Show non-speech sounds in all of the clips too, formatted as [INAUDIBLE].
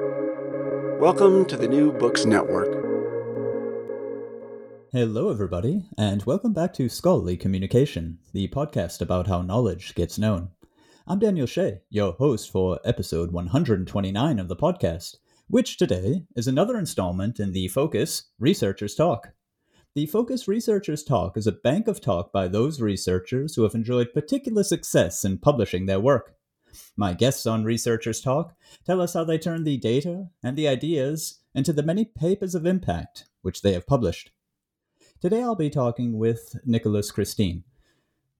Welcome to the New Books Network. Hello, everybody, and welcome back to Scholarly Communication, the podcast about how knowledge gets known. I'm Daniel Shea, your host for episode 129 of the podcast, which today is another installment in the Focus Researchers Talk. The Focus Researchers Talk is a bank of talk by those researchers who have enjoyed particular success in publishing their work. My guests on Researchers Talk tell us how they turn the data and the ideas into the many papers of impact which they have published. Today I'll be talking with Nicolas Christin,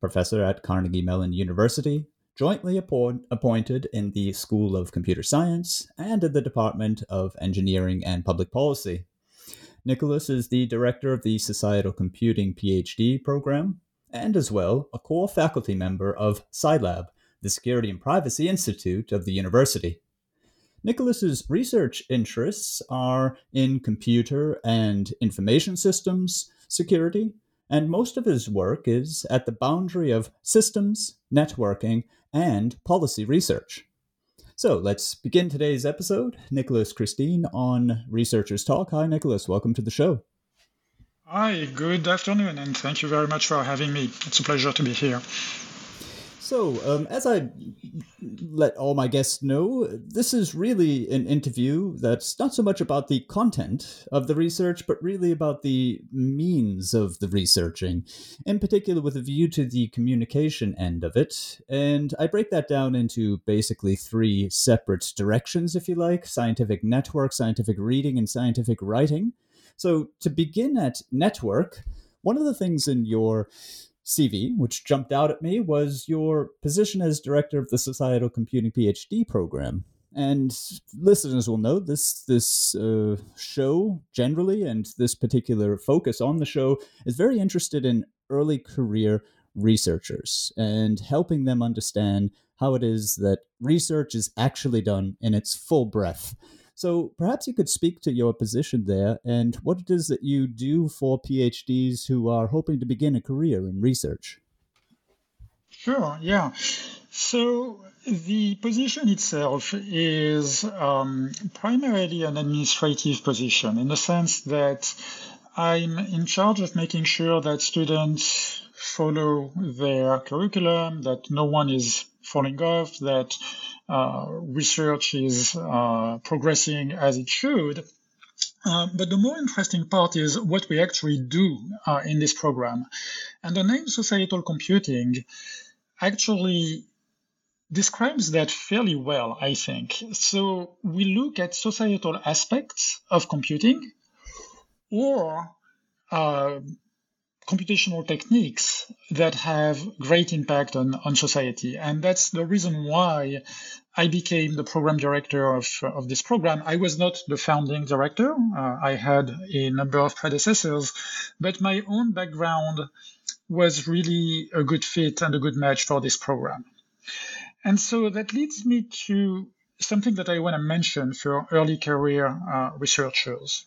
professor at Carnegie Mellon University, jointly appointed in the School of Computer Science and in the Department of Engineering and Public Policy. Nicolas is the director of the Societal Computing PhD program and, as well, a core faculty member of CyLab, the Security and Privacy Institute of the university. Nicolas's research interests are in computer and information systems, security, and most of his work is at the boundary of systems, networking, and policy research. So let's begin today's episode. Nicolas Christin on Researchers Talk. Hi, Nicolas. Welcome to the show. Hi, good afternoon, and thank you very much for having me. It's a pleasure to be here. So, um, as I let all my guests know, this is really an interview that's not so much about the content of the research, but really about the means of the researching, in particular with a view to the communication end of it. And I break that down into basically three separate directions, if you like scientific network, scientific reading, and scientific writing. So, to begin at network, one of the things in your CV, which jumped out at me, was your position as director of the Societal Computing PhD program. And listeners will know this this uh, show generally, and this particular focus on the show is very interested in early career researchers and helping them understand how it is that research is actually done in its full breadth. So perhaps you could speak to your position there and what it is that you do for PhDs who are hoping to begin a career in research. Sure, yeah. So the position itself is um, primarily an administrative position in the sense that I'm in charge of making sure that students follow their curriculum, that no one is falling off, that research is uh, progressing as it should. Uh, but the more interesting part is what we actually do uh, in this program. And the name societal computing actually describes that fairly well, I think. So we look at societal aspects of computing or uh, computational techniques that have great impact on, on society. And that's the reason why I became the program director of, of this program. I was not the founding director. Uh, I had a number of predecessors, but my own background was really a good fit and a good match for this program. And so that leads me to something that I want to mention for early career uh, researchers.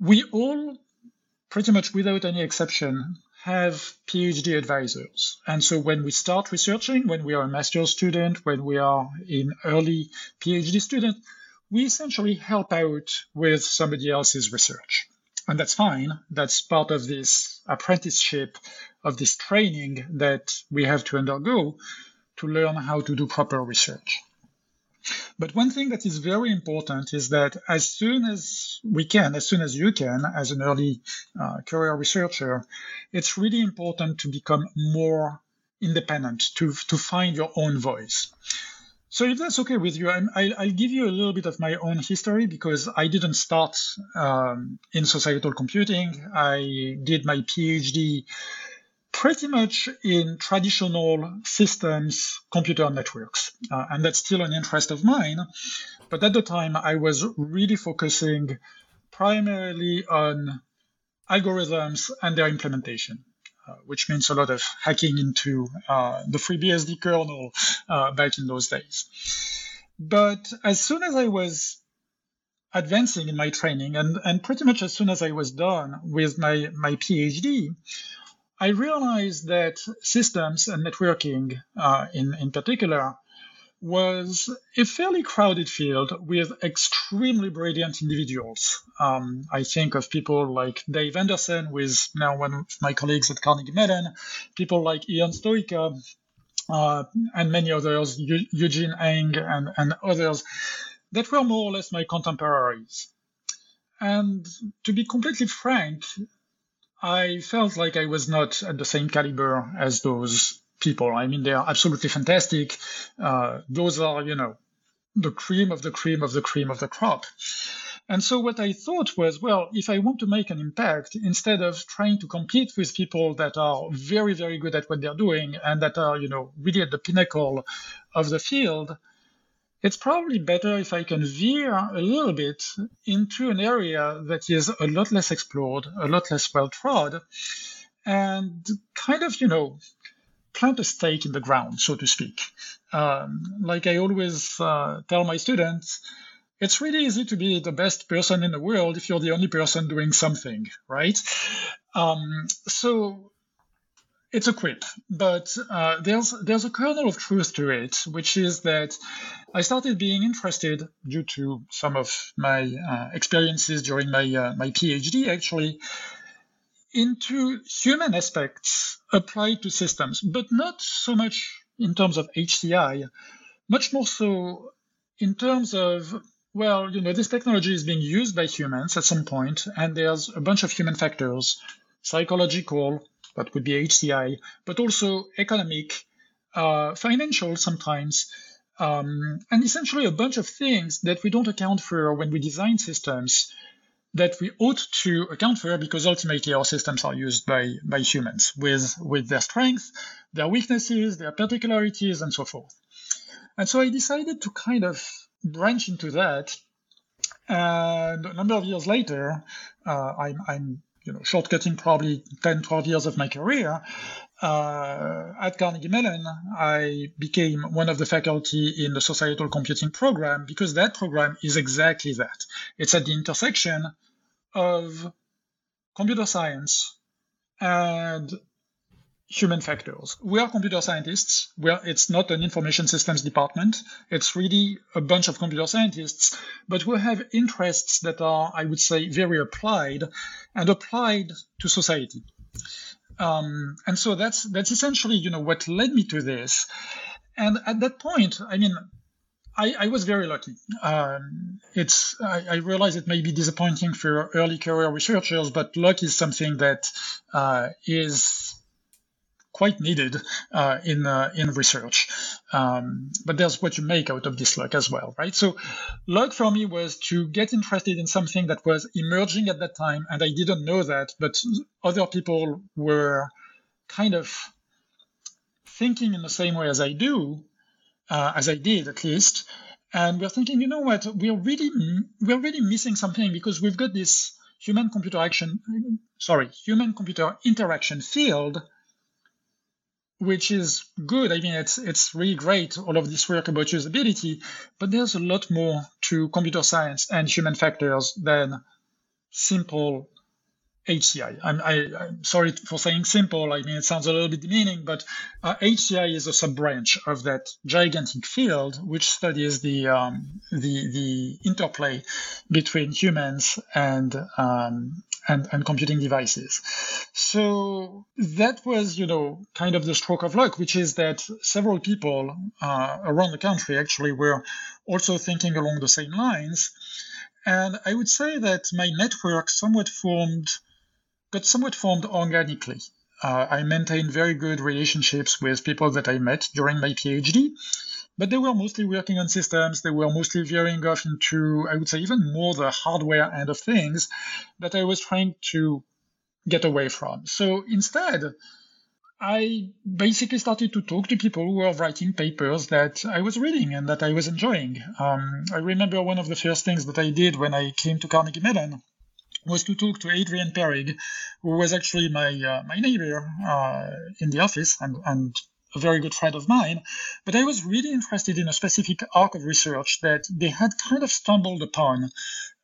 We all pretty much without any exception, have PhD advisors. And so when we start researching, when we are a master's student, when we are in early PhD student, we essentially help out with somebody else's research. And that's fine. That's part of this apprenticeship, of this training that we have to undergo to learn how to do proper research. But one thing that is very important is that as soon as we can, as soon as you can, as an early uh, career researcher, it's really important to become more independent, to, to find your own voice. So if that's okay with you, i will give you a little bit of my own history because I didn't start um, in societal computing. I did my PhD pretty much in traditional systems computer networks. Uh, and that's still an interest of mine. But at the time, I was really focusing primarily on algorithms and their implementation. Uh, which means a lot of hacking into uh, the FreeBSD kernel uh, back in those days. But as soon as I was advancing in my training, and, and pretty much as soon as I was done with my, my PhD, I realized that systems and networking, uh, in, in particular, was a fairly crowded field with extremely brilliant individuals. Um, I think of people like Dave Andersen, who is now one of my colleagues at Carnegie Mellon, people like Ion Stoica, uh, and many others, Eugene Ng and, and others, that were more or less my contemporaries. And to be completely frank, I felt like I was not at the same caliber as those people. I mean, they are absolutely fantastic. Uh, those are, you know, the cream of the cream of the cream of the crop. And so what I thought was, well, if I want to make an impact, instead of trying to compete with people that are very, very good at what they're doing and that are, you know, really at the pinnacle of the field, it's probably better if I can veer a little bit into an area that is a lot less explored, a lot less well trod, and kind of, you know, plant a stake in the ground, so to speak. Um, like I always uh, tell my students, it's really easy to be the best person in the world if you're the only person doing something, right? Um, so it's a quip, but uh, there's there's a kernel of truth to it, which is that I started being interested due to some of my uh, experiences during my uh, my PhD, actually, into human aspects applied to systems, but not so much in terms of HCI, much more so in terms of well, you know, this technology is being used by humans at some point, and there's a bunch of human factors, psychological, that would be HCI, but also economic, uh, financial sometimes, um, and essentially a bunch of things that we don't account for when we design systems that we ought to account for because ultimately our systems are used by, by humans with, with their strengths, their weaknesses, their particularities, and so forth. And so I decided to kind of branch into that. And a number of years later, uh, I'm, I'm you know, shortcutting probably 10, 12 years of my career, uh, at Carnegie Mellon, I became one of the faculty in the societal computing program because that program is exactly that. It's at the intersection of computer science and human factors. We are computer scientists. Well, it's not an information systems department. It's really a bunch of computer scientists, but we have interests that are, I would say, very applied and applied to society. Um, and so that's that's essentially, you know, what led me to this. And at that point, I mean, I, I was very lucky. Um, it's I, I, realize it may be disappointing for early career researchers, but luck is something that uh, is quite needed uh, in uh, in research. Um, but there's what you make out of this luck as well, right? So, luck for me was to get interested in something that was emerging at that time, and I didn't know that, but other people were kind of thinking in the same way as I do, uh, as I did at least. And we're thinking, you know what, we're really we're really missing something because we've got this human computer action, sorry, human computer interaction field which is good. I mean, it's it's really great all of this work about usability, but there's a lot more to computer science and human factors than simple HCI. I'm, I, i am sorry for saying simple. I mean, it sounds a little bit demeaning, but uh, HCI is a sub branch of that gigantic field which studies the um, the the interplay between humans and um, and, and computing devices. So that was, you know, kind of the stroke of luck, which is that several people uh, around the country actually were also thinking along the same lines. And I would say that my network somewhat formed but somewhat formed organically. Uh, I maintained very good relationships with people that I met during my PhD, but they were mostly working on systems. They were mostly veering off into, I would say, even more the hardware end of things that I was trying to get away from. So instead, I basically started to talk to people who were writing papers that I was reading and that I was enjoying. Um, I remember one of the first things that I did when I came to Carnegie Mellon was to talk to Adrian Perrig, who was actually my uh, my neighbor uh, in the office and, and a very good friend of mine. But I was really interested in a specific arc of research that they had kind of stumbled upon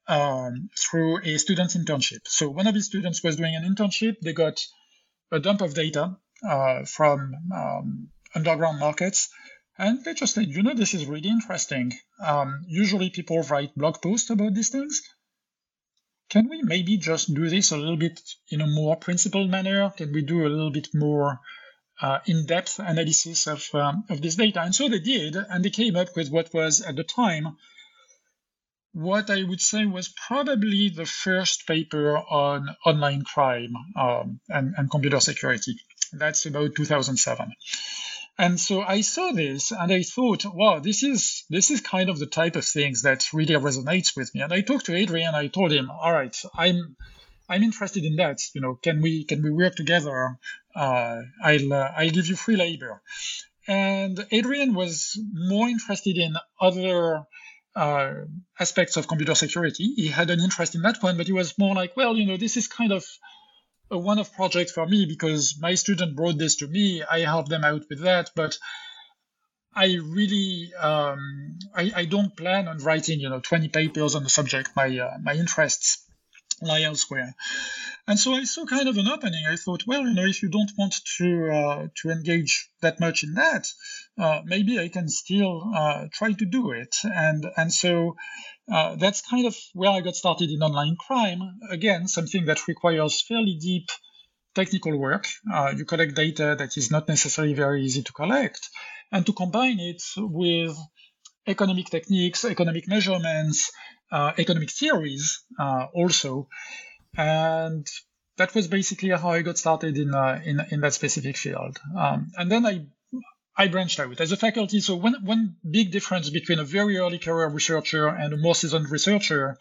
um, through a student internship. So one of his students was doing an internship. They got a dump of data uh, from um, underground markets And they just said, you know, this is really interesting. Um, usually people write blog posts about these things. Can we maybe just do this a little bit in a more principled manner? Can we do a little bit more uh, in-depth analysis of, um, of this data? And so they did, and they came up with what was at the time what I would say was probably the first paper on online crime um, and, and computer security. That's about 2007. And so I saw this and I thought, wow, this is this is kind of the type of things that really resonates with me. And I talked to Adrian. I told him, all right, I'm I'm interested in that. You know, can we can we work together? Uh, I'll uh, I'll give you free labor. And Adrian was more interested in other uh, aspects of computer security. He had an interest in that one, but he was more like, well, you know, this is kind of a one-off project for me because my student brought this to me. I helped them out with that, but I really um, I, I, don't plan on writing you know 20 papers on the subject. My uh, my interests lie elsewhere. And so I saw kind of an opening. I thought, well, you know, if you don't want to uh, to engage that much in that, uh, maybe I can still uh, try to do it. And and so uh, that's kind of where I got started in online crime. Again, something that requires fairly deep technical work. Uh, you collect data that is not necessarily very easy to collect, and to combine it with economic techniques, economic measurements, uh, economic theories also and that was basically how I got started in uh, in, in that specific field. Um, and then I I branched out as a faculty. So one one big difference between a very early career researcher and a more seasoned researcher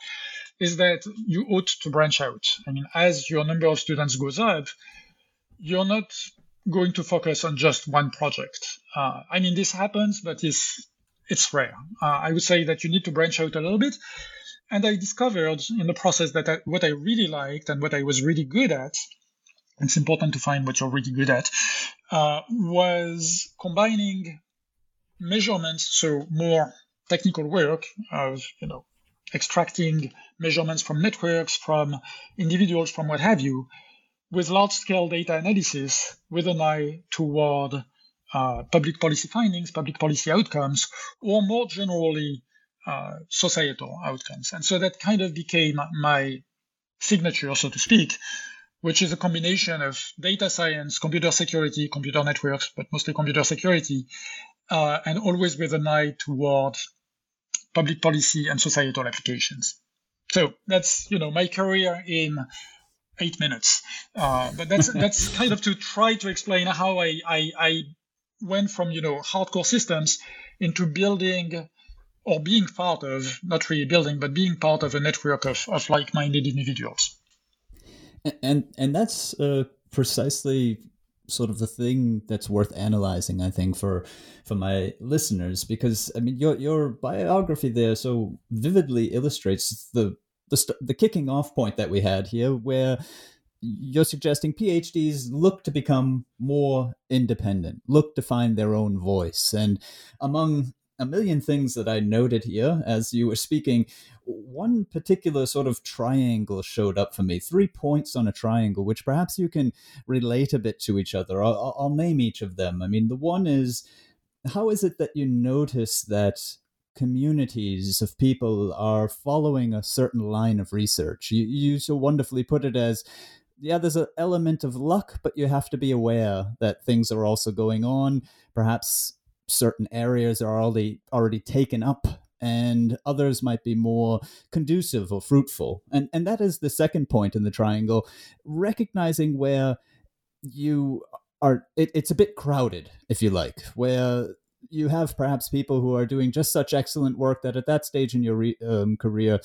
is that you ought to branch out. I mean, as your number of students goes up, you're not going to focus on just one project. Uh, I mean, this happens, but it's it's rare. Uh, I would say that you need to branch out a little bit. And I discovered in the process that I, what I really liked and what I was really good at, it's important to find what you're really good at, uh, was combining measurements, so more technical work of, you know, extracting measurements from networks, from individuals, from what have you, with large scale data analysis with an eye toward uh, public policy findings, public policy outcomes, or more generally, uh, societal outcomes. And so that kind of became my signature, so to speak, which is a combination of data science, computer security, computer networks, but mostly computer security, uh, and always with an eye toward public policy and societal applications. So that's you know my career in eight minutes. Uh, but that's [LAUGHS] that's kind of to try to explain how I, I I went from you know hardcore systems into building or being part of, not really building, but being part of a network of, of like minded individuals. And, and that's uh, precisely sort of the thing that's worth analyzing, I think, for for my listeners, because I mean, your your biography there so vividly illustrates the the the kicking off point that we had here, where you're suggesting PhDs look to become more independent, look to find their own voice, and among a million things that I noted here as you were speaking. One particular sort of triangle showed up for me, three points on a triangle, which perhaps you can relate a bit to each other. I'll, I'll name each of them. I mean, the one is how is it that you notice that communities of people are following a certain line of research? You, you so wonderfully put it as yeah, there's an element of luck, but you have to be aware that things are also going on. Perhaps certain areas are already already taken up and others might be more conducive or fruitful. And and that is the second point in the triangle recognizing where you are it, it's a bit crowded if you like where you have perhaps people who are doing just such excellent work that at that stage in your re, um, career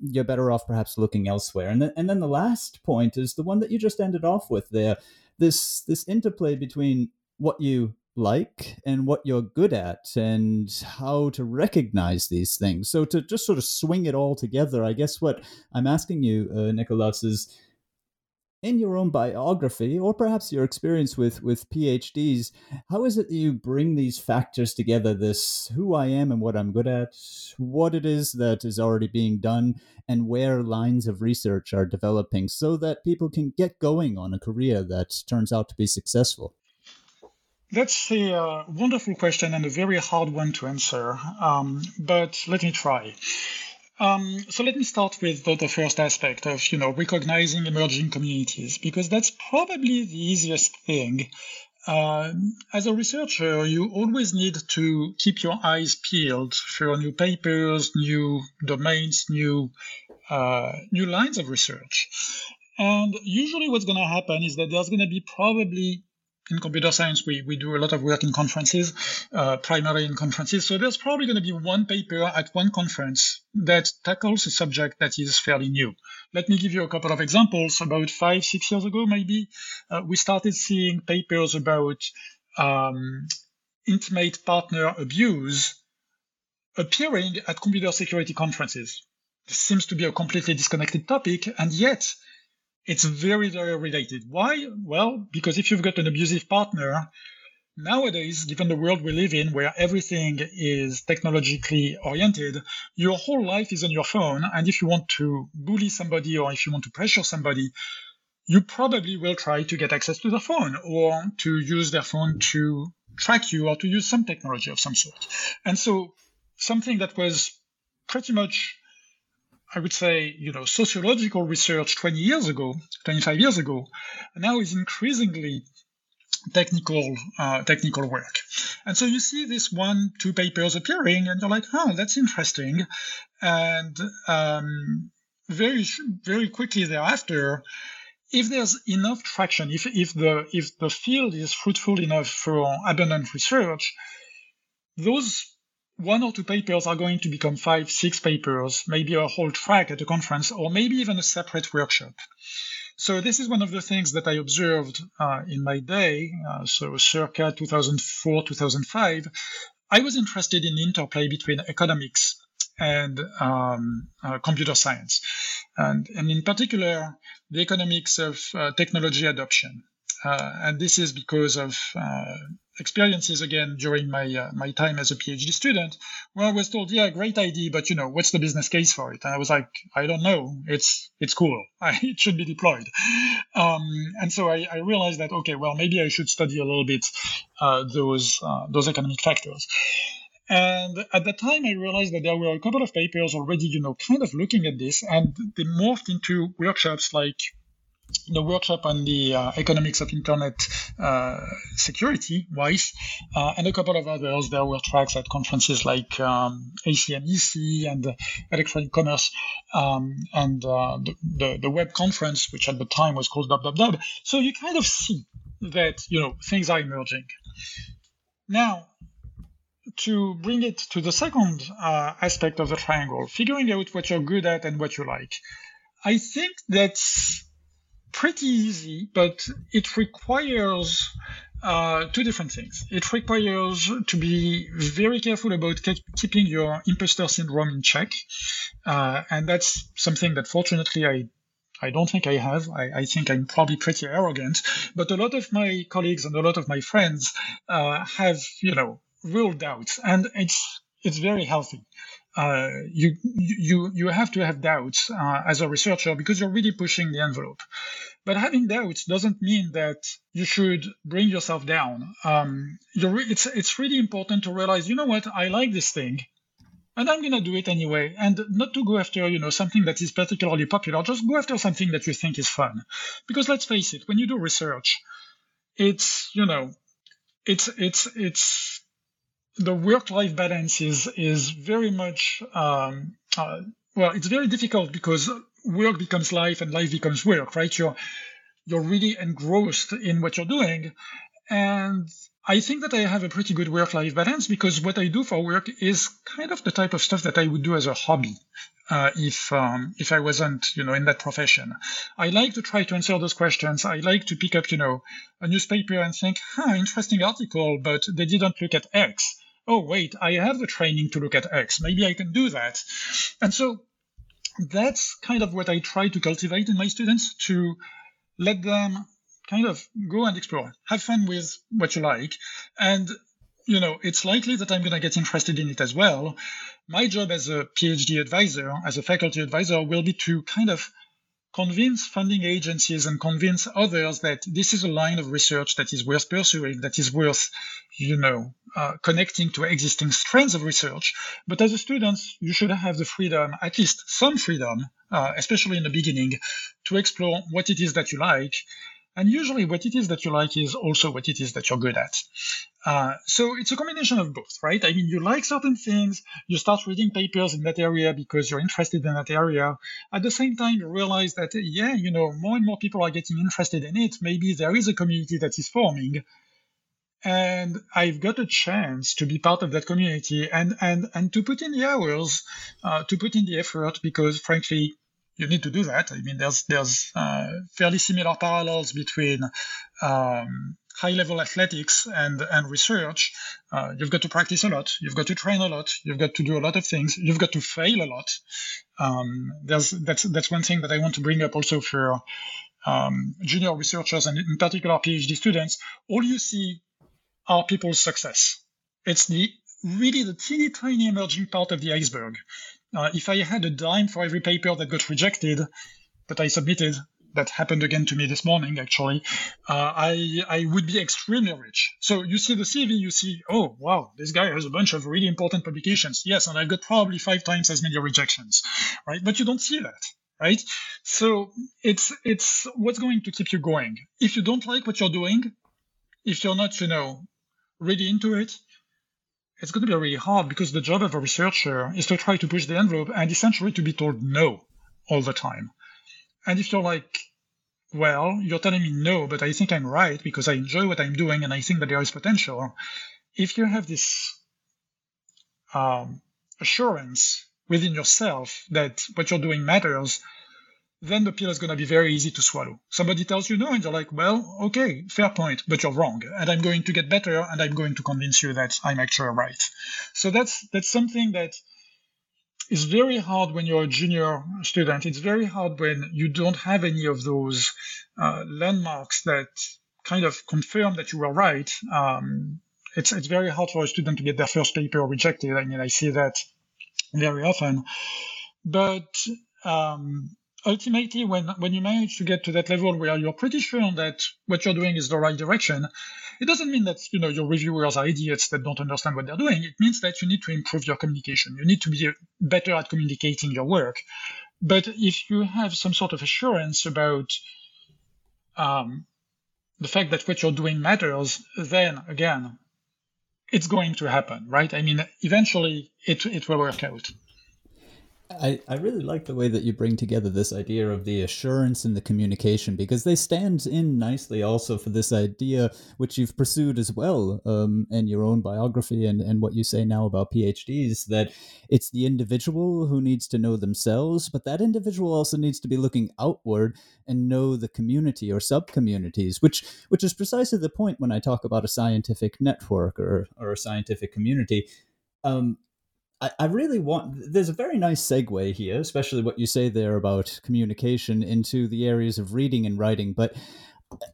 you're better off perhaps looking elsewhere. And then, and then the last point is the one that you just ended off with there this this interplay between what you like and what you're good at and how to recognize these things. So to just sort of swing it all together, I guess what I'm asking you, uh, Nicolas, is in your own biography or perhaps your experience with with PhDs, how is it that you bring these factors together? This who I am and what I'm good at, what it is that is already being done, and where lines of research are developing, so that people can get going on a career that turns out to be successful. That's a wonderful question and a very hard one to answer, um, but let me try. Um, so let me start with the, the, first aspect of you know recognizing emerging communities because that's probably the easiest thing. Uh, as a researcher, you always need to keep your eyes peeled for new papers, new domains, new uh, new lines of research. And usually, what's going to happen is that there's going to be probably in computer science, we, we do a lot of work in conferences, uh, primarily in conferences. So there's probably going to be one paper at one conference that tackles a subject that is fairly new. Let me give you a couple of examples. About five, six years ago, maybe, uh, we started seeing papers about um, intimate partner abuse appearing at computer security conferences. This seems to be a completely disconnected topic, and yet it's very, very related. Why? Well, because if you've got an abusive partner, nowadays, given the world we live in where everything is technologically oriented, your whole life is on your phone. And if you want to bully somebody or if you want to pressure somebody, you probably will try to get access to the phone or to use their phone to track you or to use some technology of some sort. And so something that was pretty much I would say, you know, sociological research 20 years ago, 25 years ago, now is increasingly technical uh, technical work. And so you see this one, two papers appearing, and you're like, oh, that's interesting. And um, very very quickly thereafter, if there's enough traction, if if the if the field is fruitful enough for abundant research, those one or two papers are going to become five, six papers, maybe a whole track at a conference, or maybe even a separate workshop. So this is one of the things that I observed uh, in my day. Uh, so circa 2004, 2005, I was interested in interplay between economics and um, uh, computer science, and, and in particular the economics of uh, technology adoption. Uh, and this is because of uh, experiences again during my uh, my time as a PhD student, where I was told, "Yeah, great idea, but you know, what's the business case for it?" And I was like, "I don't know. It's it's cool. [LAUGHS] It should be deployed." Um, and so I, I, realized that okay, well, maybe I should study a little bit uh, those uh, those economic factors. And at the time, I realized that there were a couple of papers already, you know, kind of looking at this, and they morphed into workshops like the workshop on the uh, economics of internet uh, security, WEIS, uh, and a couple of others. There were tracks at conferences like um, ACM EC and Electronic Commerce um, and uh, the, the, the, web conference, which at the time was called WWW. So you kind of see that you know things are emerging. Now, to bring it to the second uh, aspect of the triangle, figuring out what you're good at and what you like. I think that's pretty easy, but it requires uh, two different things. It requires to be very careful about keeping your imposter syndrome in check, uh, and that's something that fortunately I I don't think I have. I, I, think I'm probably pretty arrogant, but a lot of my colleagues and a lot of my friends uh, have, you know, real doubts, and it's it's very healthy uh, you you you have to have doubts uh, as a researcher because you're really pushing the envelope. But having doubts doesn't mean that you should bring yourself down. Um, re- it's it's really important to realize, you know what, I like this thing, and I'm gonna do it anyway. And not to go after you know something that is particularly popular. Just go after something that you think is fun, because let's face it, when you do research, it's you know, it's it's it's the work-life balance is is very much um, uh, well, it's very difficult because work becomes life and life becomes work, right? You're you're really engrossed in what you're doing, and I think that I have a pretty good work-life balance because what I do for work is kind of the type of stuff that I would do as a hobby. Uh, if um, if I wasn't, you know, in that profession, I like to try to answer those questions. I like to pick up, you know, a newspaper and think, "Huh, interesting article," but they didn't look at X oh, wait, I have the training to look at X. Maybe I can do that. And so that's kind of what I try to cultivate in my students to let them kind of go and explore, have fun with what you like. And, you know, it's likely that I'm going to get interested in it as well. My job as a PhD advisor, as a faculty advisor, will be to kind of convince funding agencies and convince others that this is a line of research that is worth pursuing, that is worth, you know, uh, connecting to existing strands of research. But as a student, you should have the freedom, at least some freedom, uh, especially in the beginning, to explore what it is that you like and usually, what it is that you like is also what it is that you're good at. Uh, so it's a combination of both, right? I mean, you like certain things, you start reading papers in that area because you're interested in that area. At the same time, you realize that, yeah, you know, more and more people are getting interested in it. Maybe there is a community that is forming. And I've got a chance to be part of that community and, and, and to put in the hours, uh, to put in the effort because, frankly, you need to do that. I mean, there's there's uh, fairly similar parallels between um, high-level athletics and and research. Uh, you've got to practice a lot. You've got to train a lot. You've got to do a lot of things. You've got to fail a lot. Um, there's that's that's one thing that I want to bring up also for um, junior researchers and in particular PhD students. All you see are people's success. It's the really the teeny tiny emerging part of the iceberg. Uh, if I had a dime for every paper that got rejected that I submitted, that happened again to me this morning actually, uh, I I would be extremely rich. So you see the CV, you see, oh wow, this guy has a bunch of really important publications. Yes, and I've got probably five times as many rejections, right? But you don't see that, right? So it's it's what's going to keep you going. If you don't like what you're doing, if you're not, you know, really into it, it's going to be really hard because the job of a researcher is to try to push the envelope and essentially to be told no all the time. And if you're like, well, you're telling me no, but I think I'm right because I enjoy what I'm doing and I think that there is potential. If you have this um, assurance within yourself that what you're doing matters, then the pill is going to be very easy to swallow. Somebody tells you no, and you're like, well, okay, fair point, but you're wrong, and I'm going to get better, and I'm going to convince you that I'm actually right. So that's that's something that is very hard when you're a junior student. It's very hard when you don't have any of those uh, landmarks that kind of confirm that you were right. Um, it's it's very hard for a student to get their first paper rejected. I mean, I see that very often, but um, ultimately, when, when you manage to get to that level where you're pretty sure that what you're doing is the right direction, it doesn't mean that you know your reviewers are idiots that don't understand what they're doing. It means that you need to improve your communication. You need to be better at communicating your work. But if you have some sort of assurance about um, the fact that what you're doing matters, then again, it's going to happen, right? I mean, eventually it, it will work out. I, I really like the way that you bring together this idea of the assurance and the communication because they stand in nicely also for this idea which you've pursued as well um, in your own biography and, and what you say now about PhDs that it's the individual who needs to know themselves, but that individual also needs to be looking outward and know the community or sub communities, which which is precisely the point when I talk about a scientific network or, or a scientific community. Um, I, I really want. There's a very nice segue here, especially what you say there about communication into the areas of reading and writing. But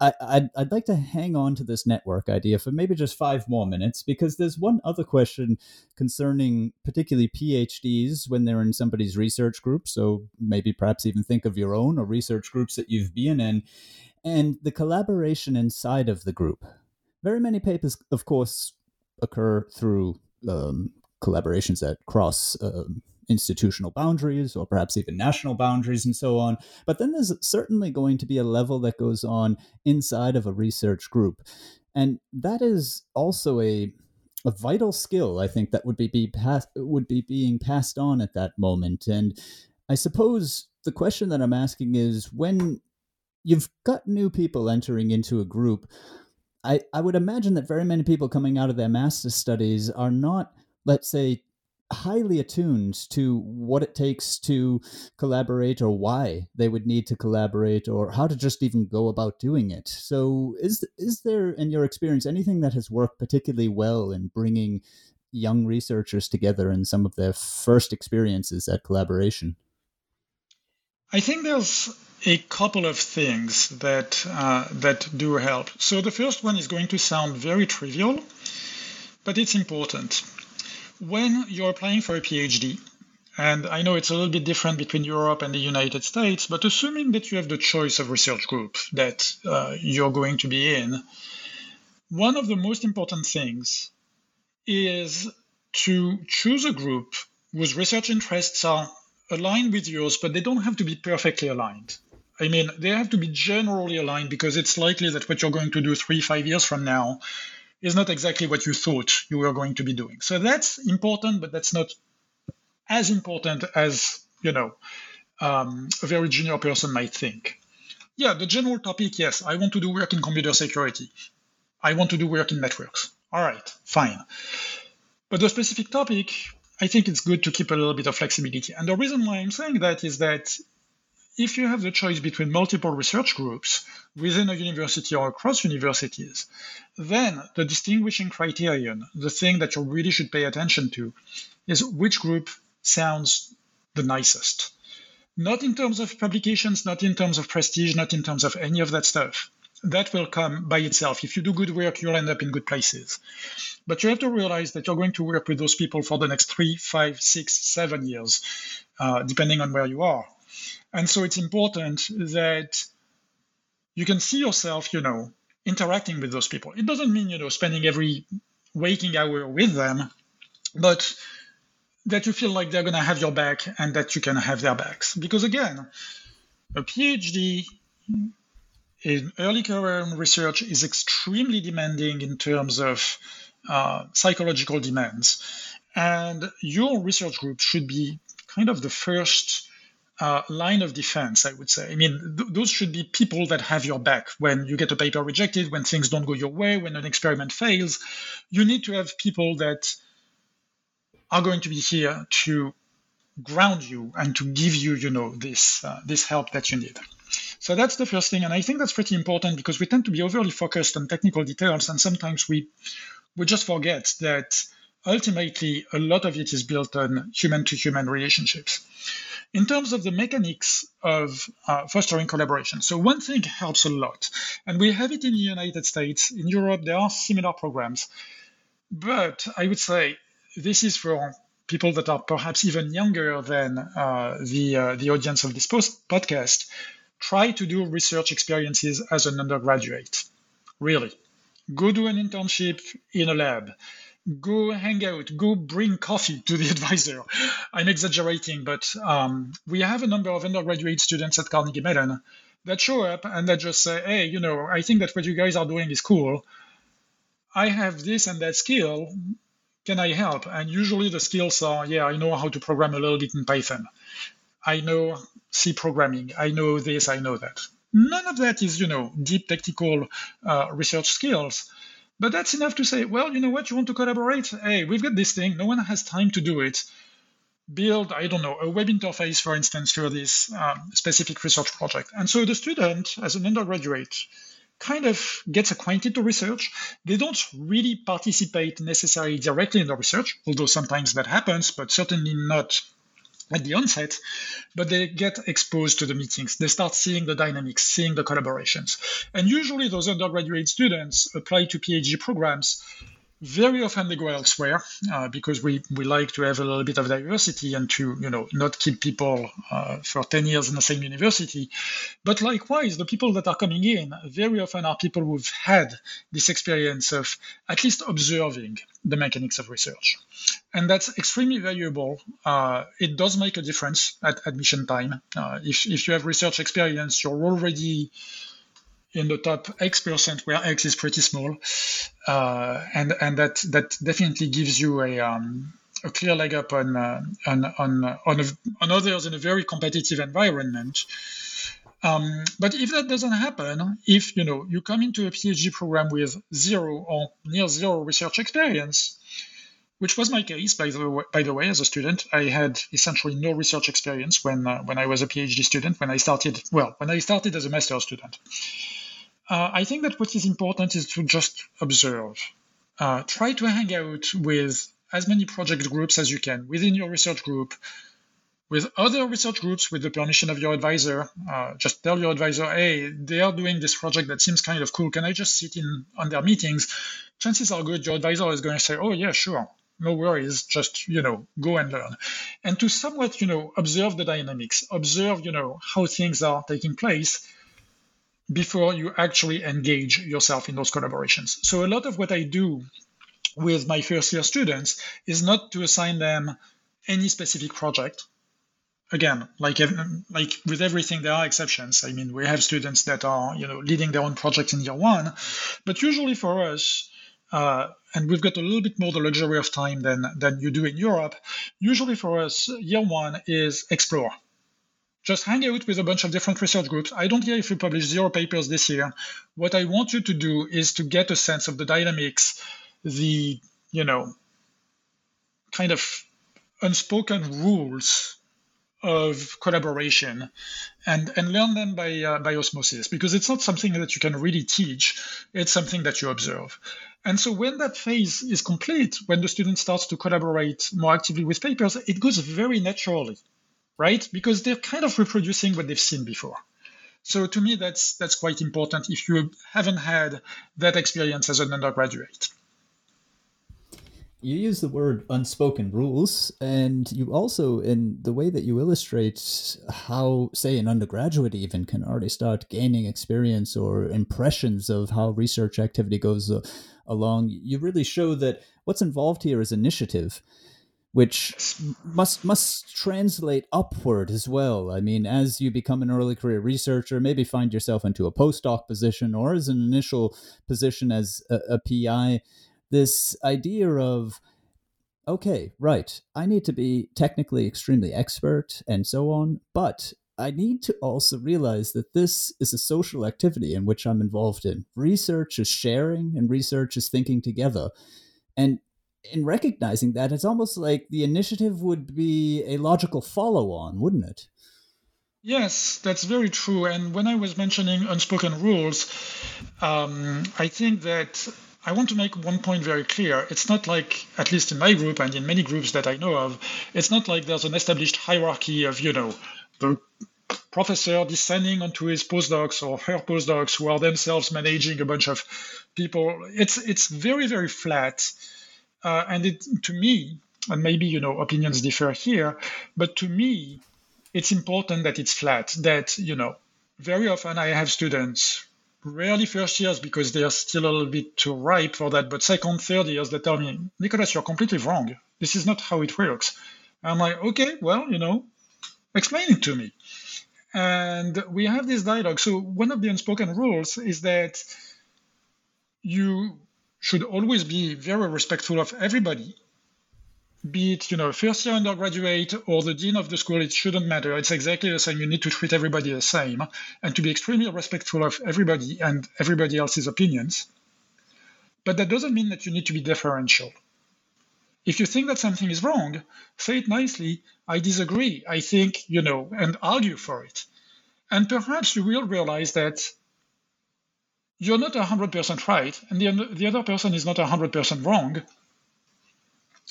I, I'd, I'd like to hang on to this network idea for maybe just five more minutes because there's one other question concerning particularly PhDs when they're in somebody's research group. So maybe perhaps even think of your own or research groups that you've been in and the collaboration inside of the group. Very many papers, of course, occur through um, collaborations that cross uh, institutional boundaries or perhaps even national boundaries and so on. But then there's certainly going to be a level that goes on inside of a research group. And that is also a a vital skill I think that would be, be pass, would be being passed on at that moment. And I suppose the question that I'm asking is when you've got new people entering into a group, I, I would imagine that very many people coming out of their master's studies are not let's say, highly attuned to what it takes to collaborate or why they would need to collaborate or how to just even go about doing it. So is is there in your experience anything that has worked particularly well in bringing young researchers together in some of their first experiences at collaboration? I think there's a couple of things that uh, that do help. So the first one is going to sound very trivial, but it's important when you're applying for a PhD, and I know it's a little bit different between Europe and the United States, but assuming that you have the choice of research group that uh, you're going to be in, one of the most important things is to choose a group whose research interests are aligned with yours, but they don't have to be perfectly aligned. I mean, they have to be generally aligned because it's likely that what you're going to do three, five years from now is not exactly what you thought you were going to be doing. So that's important, but that's not as important as, you know, um, a very junior person might think. Yeah, the general topic, yes, I want to do work in computer security. I want to do work in networks. All right, fine. But the specific topic, I think it's good to keep a little bit of flexibility. And the reason why I'm saying that is that if you have the choice between multiple research groups within a university or across universities, then the distinguishing criterion, the thing that you really should pay attention to, is which group sounds the nicest. Not in terms of publications, not in terms of prestige, not in terms of any of that stuff. That will come by itself. If you do good work, you'll end up in good places. But you have to realize that you're going to work with those people for the next three, five, six, seven years, uh, depending on where you are. And so it's important that you can see yourself, you know, interacting with those people. It doesn't mean, you know, spending every waking hour with them, but that you feel like they're going to have your back and that you can have their backs. Because again, a PhD in early career research is extremely demanding in terms of uh, psychological demands. And your research group should be kind of the first uh, line of defense, I would say. I mean, th- those should be people that have your back when you get a paper rejected, when things don't go your way, when an experiment fails. You need to have people that are going to be here to ground you and to give you, you know, this uh, this help that you need. So that's the first thing, and I think that's pretty important because we tend to be overly focused on technical details, and sometimes we we just forget that ultimately a lot of it is built on human-to-human relationships. In terms of the mechanics of uh, fostering collaboration, so one thing helps a lot, and we have it in the United States. In Europe, there are similar programs, but I would say this is for people that are perhaps even younger than uh, the uh, the audience of this post- podcast. Try to do research experiences as an undergraduate. Really, go do an internship in a lab. Go hang out. Go bring coffee to the [LAUGHS] advisor. I'm exaggerating, but um, we have a number of undergraduate students at Carnegie Mellon that show up and that just say, "Hey, you know, I think that what you guys are doing is cool. I have this and that skill can I help? And usually the skills are, yeah, I know how to program a little bit in Python. I know C programming. I know this, I know that. None of that is, you know, deep technical uh, research skills. But that's enough to say, well, you know what, you want to collaborate? Hey, we've got this thing. No one has time to do it. Build, I don't know, a web interface, for instance, for this um, specific research project. And so the student, as an undergraduate, kind of gets acquainted to research. They don't really participate necessarily directly in the research, although sometimes that happens, but certainly not at the onset, but they get exposed to the meetings. They start seeing the dynamics, seeing the collaborations. And usually those undergraduate students apply to PhD programs very often they go elsewhere uh, because we, we like to have a little bit of diversity and to you know not keep people uh, for 10 years in the same university. But likewise the people that are coming in very often are people who've had this experience of at least observing the mechanics of research. And that's extremely valuable. Uh, it does make a difference at admission time. Uh, if, if you have research experience you're already in the top X percent where X is pretty small, uh, and and that that definitely gives you a um, a clear leg up on uh, on on on, a, on, others in a very competitive environment. Um, but if that doesn't happen, if you know you come into a PhD program with zero or near zero research experience, which was my case by the way, by the way as a student, I had essentially no research experience when uh, when I was a PhD student. When I started, well, when I started as a master's student. Uh, I think that what is important is to just observe. Uh, try to hang out with as many project groups as you can within your research group, with other research groups with the permission of your advisor. Uh, just tell your advisor, hey, they are doing this project that seems kind of cool. Can I just sit in on their meetings? Chances are good your advisor is going to say, oh, yeah, sure. no worries, just, you know, go and learn. And to somewhat, you know, observe the dynamics, observe, you know, how things are taking place before you actually engage yourself in those collaborations. So a lot of what I do with my first year students is not to assign them any specific project. Again, like like with everything, there are exceptions. I mean, we have students that are you know leading their own projects in year one, but usually for us, uh, and we've got a little bit more the luxury of time than than you do in Europe. Usually for us, year one is explore just hang out with a bunch of different research groups. I don't care if you publish zero papers this year. What I want you to do is to get a sense of the dynamics, the, you know, kind of unspoken rules of collaboration and and learn them by uh, by osmosis because it's not something that you can really teach it's something that you observe and so when that phase is complete when the student starts to collaborate more actively with papers it goes very naturally right? Because they're kind of reproducing what they've seen before. So to me, that's that's quite important if you haven't had that experience as an undergraduate. You use the word unspoken rules, and you also, in the way that you illustrate how, say, an undergraduate even can already start gaining experience or impressions of how research activity goes uh, along, you really show that what's involved here is initiative which must must translate upward as well. I mean, as you become an early career researcher, maybe find yourself into a postdoc position or as an initial position as a, a PI, this idea of okay, right, I need to be technically extremely expert and so on, but I need to also realize that this is a social activity in which I'm involved in. Research is sharing and research is thinking together. And in recognizing that, it's almost like the initiative would be a logical follow on, wouldn't it? Yes, that's very true. And when I was mentioning unspoken rules, um, I think that I want to make one point very clear. It's not like, at least in my group and in many groups that I know of, it's not like there's an established hierarchy of, you know, the professor descending onto his postdocs or her postdocs who are themselves managing a bunch of people. It's it's very very flat uh, and it, to me, and maybe you know opinions differ here, but to me, it's important that it's flat. That you know, very often I have students, rarely first years because they are still a little bit too ripe for that, but second, third years that tell me, Nicolas, you're completely wrong. This is not how it works. I'm like, okay, well, you know, explain it to me. And we have this dialogue. So one of the unspoken rules is that you should always be very respectful of everybody. Be it you know first year undergraduate or the dean of the school it shouldn't matter. It's exactly the same. You need to treat everybody the same and to be extremely respectful of everybody and everybody else's opinions. But that doesn't mean that you need to be deferential. If you think that something is wrong say it nicely. I disagree. I think you know and argue for it. And perhaps you will realize that you're not 100% right and the, the other person is not 100% wrong.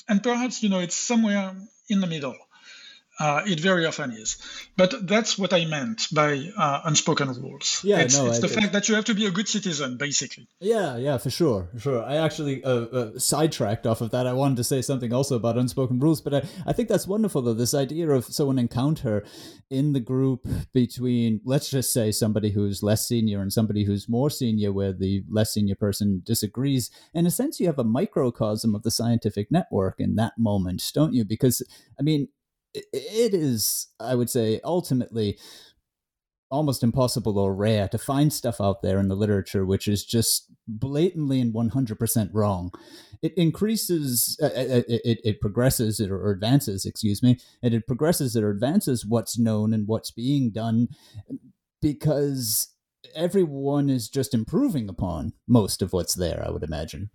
And perhaps you know it's somewhere in the middle uh, it very often is. But that's what I meant by uh, unspoken rules. Yeah, it's, no, it's the fact that you have to be a good citizen, basically. Yeah, yeah, for sure, for sure. I actually uh, uh, sidetracked off of that. I wanted to say something also about unspoken rules, but I, I think that's wonderful, though. This idea of so an encounter in the group between, let's just say, somebody who's less senior and somebody who's more senior, where the less senior person disagrees. In a sense, you have a microcosm of the scientific network in that moment, don't you? Because, I mean, it is, I would say, ultimately almost impossible or rare to find stuff out there in the literature which is just blatantly and 100% wrong. It increases, uh, uh, uh, it, it, it progresses it or advances, excuse me, and it progresses it or advances what's known and what's being done because everyone is just improving upon most of what's there, I would imagine.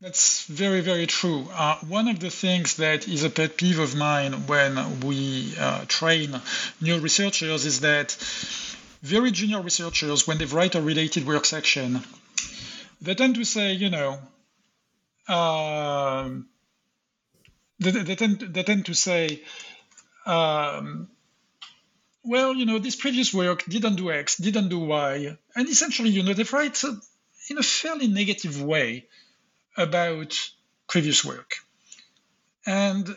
That's very, very true. Uh, one of the things that is a pet peeve of mine when we uh, train new researchers is that very junior researchers, when they write a related work section, they tend to say, you know, um, they, they, tend, they tend to say, um, well, you know, this previous work didn't do X, didn't do Y. And essentially, you know, they write in a fairly negative way about previous work. And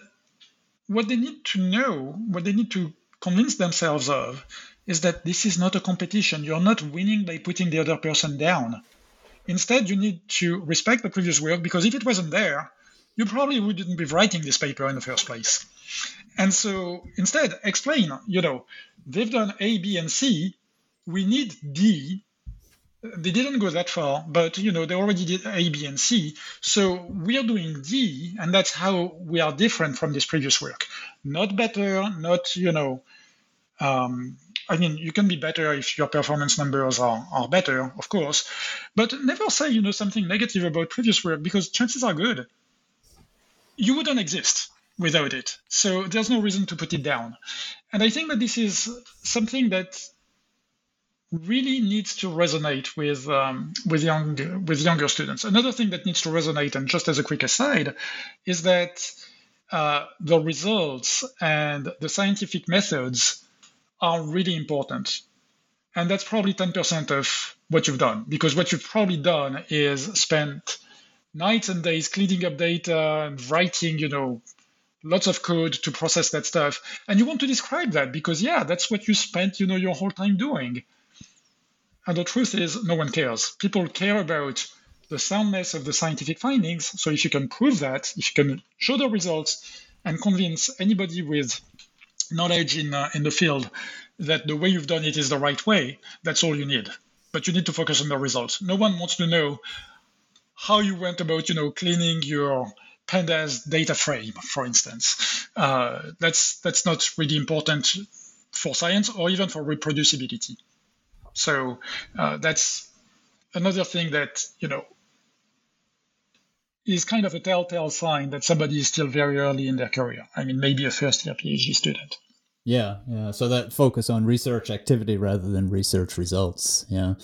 what they need to know, what they need to convince themselves of, is that this is not a competition. You're not winning by putting the other person down. Instead, you need to respect the previous work because if it wasn't there, you probably wouldn't be writing this paper in the first place. And so instead, explain, you know, they've done A, B, and C. We need D. They didn't go that far, but you know, they already did A, B, and C. So we're doing D, and that's how we are different from this previous work. Not better, not, you know, um, I mean, you can be better if your performance numbers are, are better, of course, but never say, you know, something negative about previous work because chances are good you wouldn't exist without it. So there's no reason to put it down. And I think that this is something that really needs to resonate with um, with young with younger students. Another thing that needs to resonate, and just as a quick aside, is that uh, the results and the scientific methods are really important. And that's probably 10% of what you've done, because what you've probably done is spent nights and days cleaning up data and writing, you know, lots of code to process that stuff. And you want to describe that because, yeah, that's what you spent, you know, your whole time doing. And the truth is, no one cares. People care about the soundness of the scientific findings. So if you can prove that, if you can show the results and convince anybody with knowledge in, uh, in the field that the way you've done it is the right way, that's all you need. But you need to focus on the results. No one wants to know how you went about, you know, cleaning your pandas data frame, for instance. Uh, that's that's not really important for science or even for reproducibility. So uh, that's another thing that you know is kind of a telltale sign that somebody is still very early in their career. I mean, maybe a first year PhD student. Yeah, yeah. So that focus on research activity rather than research results. Yeah.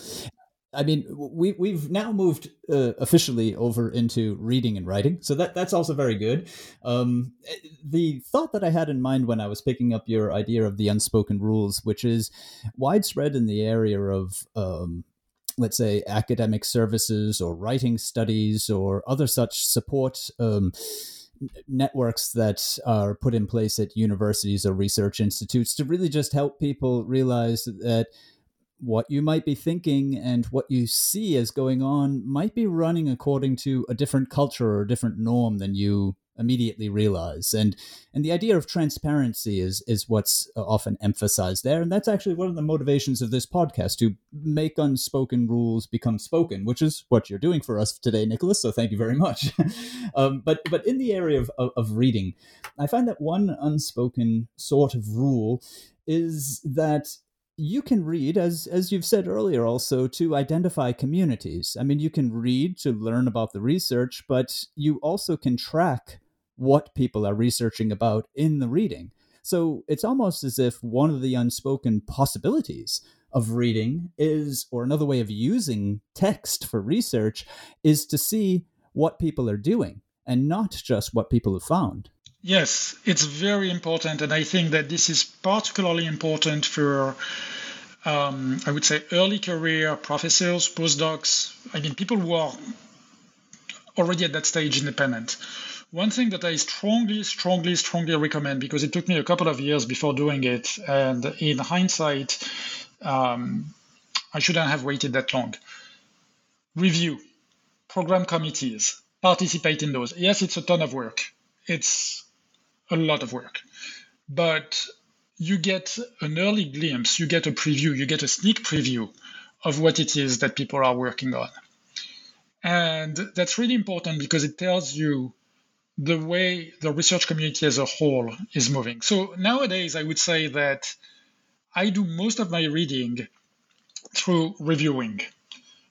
I mean, we we've now moved uh, officially over into reading and writing, so that that's also very good. Um, the thought that I had in mind when I was picking up your idea of the unspoken rules, which is widespread in the area of, um, let's say, academic services or writing studies or other such support. Um, networks that are put in place at universities or research institutes to really just help people realize that what you might be thinking and what you see as going on might be running according to a different culture or a different norm than you immediately realize. And and the idea of transparency is is what's often emphasized there. And that's actually one of the motivations of this podcast to make unspoken rules become spoken which is what you're doing for us today Nicolas so thank you very much. [LAUGHS] Um, but but in the area of, of, of reading i find that one unspoken sort of rule is that you can read as as you've said earlier also to identify communities. I mean you can read to learn about the research but you also can track what people are researching about in the reading. So it's almost as if one of the unspoken possibilities of reading is or another way of using text for research is to see what people are doing and not just what people have found Yes, it's very important. And I think that this is particularly important for, um, I would say, early career professors, postdocs. I mean, people who are already at that stage independent. One thing that I strongly, strongly, strongly recommend, because it took me a couple of years before doing it, and in hindsight, um, I shouldn't have waited that long. Review, program committees, participate in those. Yes, it's a ton of work. It's a lot of work. But you get an early glimpse, you get a preview, you get a sneak preview of what it is that people are working on. And that's really important because it tells you the way the research community as a whole is moving. So nowadays, I would say that I do most of my reading through reviewing.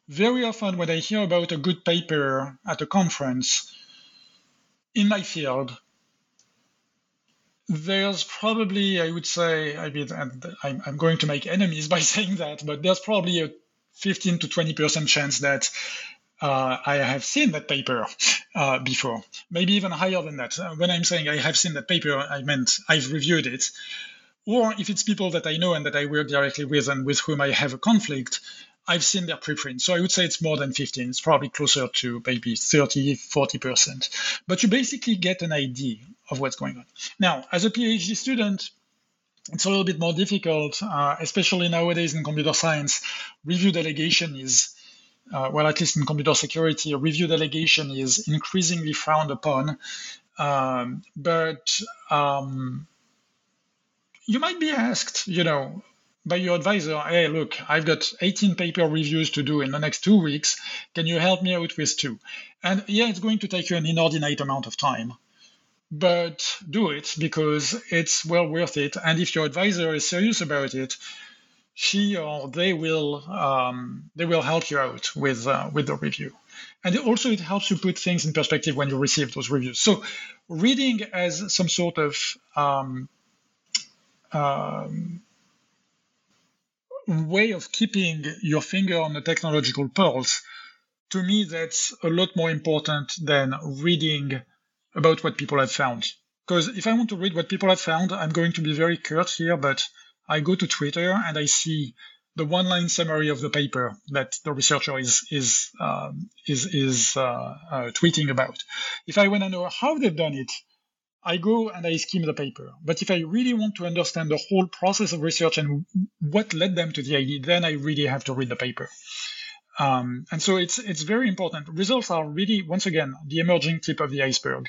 Very often, when I hear about a good paper at a conference in my field, there's probably, I would say, I mean, I'm, I'm going to make enemies [LAUGHS] by saying that, but there's probably a 15 to 20% chance that uh, I have seen that paper uh, before, maybe even higher than that. Uh, when I'm saying I have seen that paper, I meant I've reviewed it. Or if it's people that I know and that I work directly with and with whom I have a conflict, I've seen their preprint. So I would say it's more than 15. It's probably closer to maybe 30, 40%. But you basically get an idea of what's going on. Now, as a PhD student, it's a little bit more difficult, uh, especially nowadays in computer science. Review delegation is, uh, well, at least in computer security, review delegation is increasingly frowned upon. Um, but um, you might be asked, you know, by your advisor, hey, look, I've got 18 paper reviews to do in the next two weeks. Can you help me out with two? And yeah, it's going to take you an inordinate amount of time, but do it because it's well worth it. And if your advisor is serious about it, she or they will um, they will help you out with uh, with the review. And also it helps you put things in perspective when you receive those reviews. So reading as some sort of um, um, way of keeping your finger on the technological pulse, to me, that's a lot more important than reading about what people have found. Because if I want to read what people have found, I'm going to be very curt here, but I go to Twitter and I see the one-line summary of the paper that the researcher is is um, is is uh, uh, tweeting about. If I want to know how they've done it, I go and I skim the paper. But if I really want to understand the whole process of research and what led them to the idea, then I really have to read the paper. Um, and so it's it's very important. Results are really once again the emerging tip of the iceberg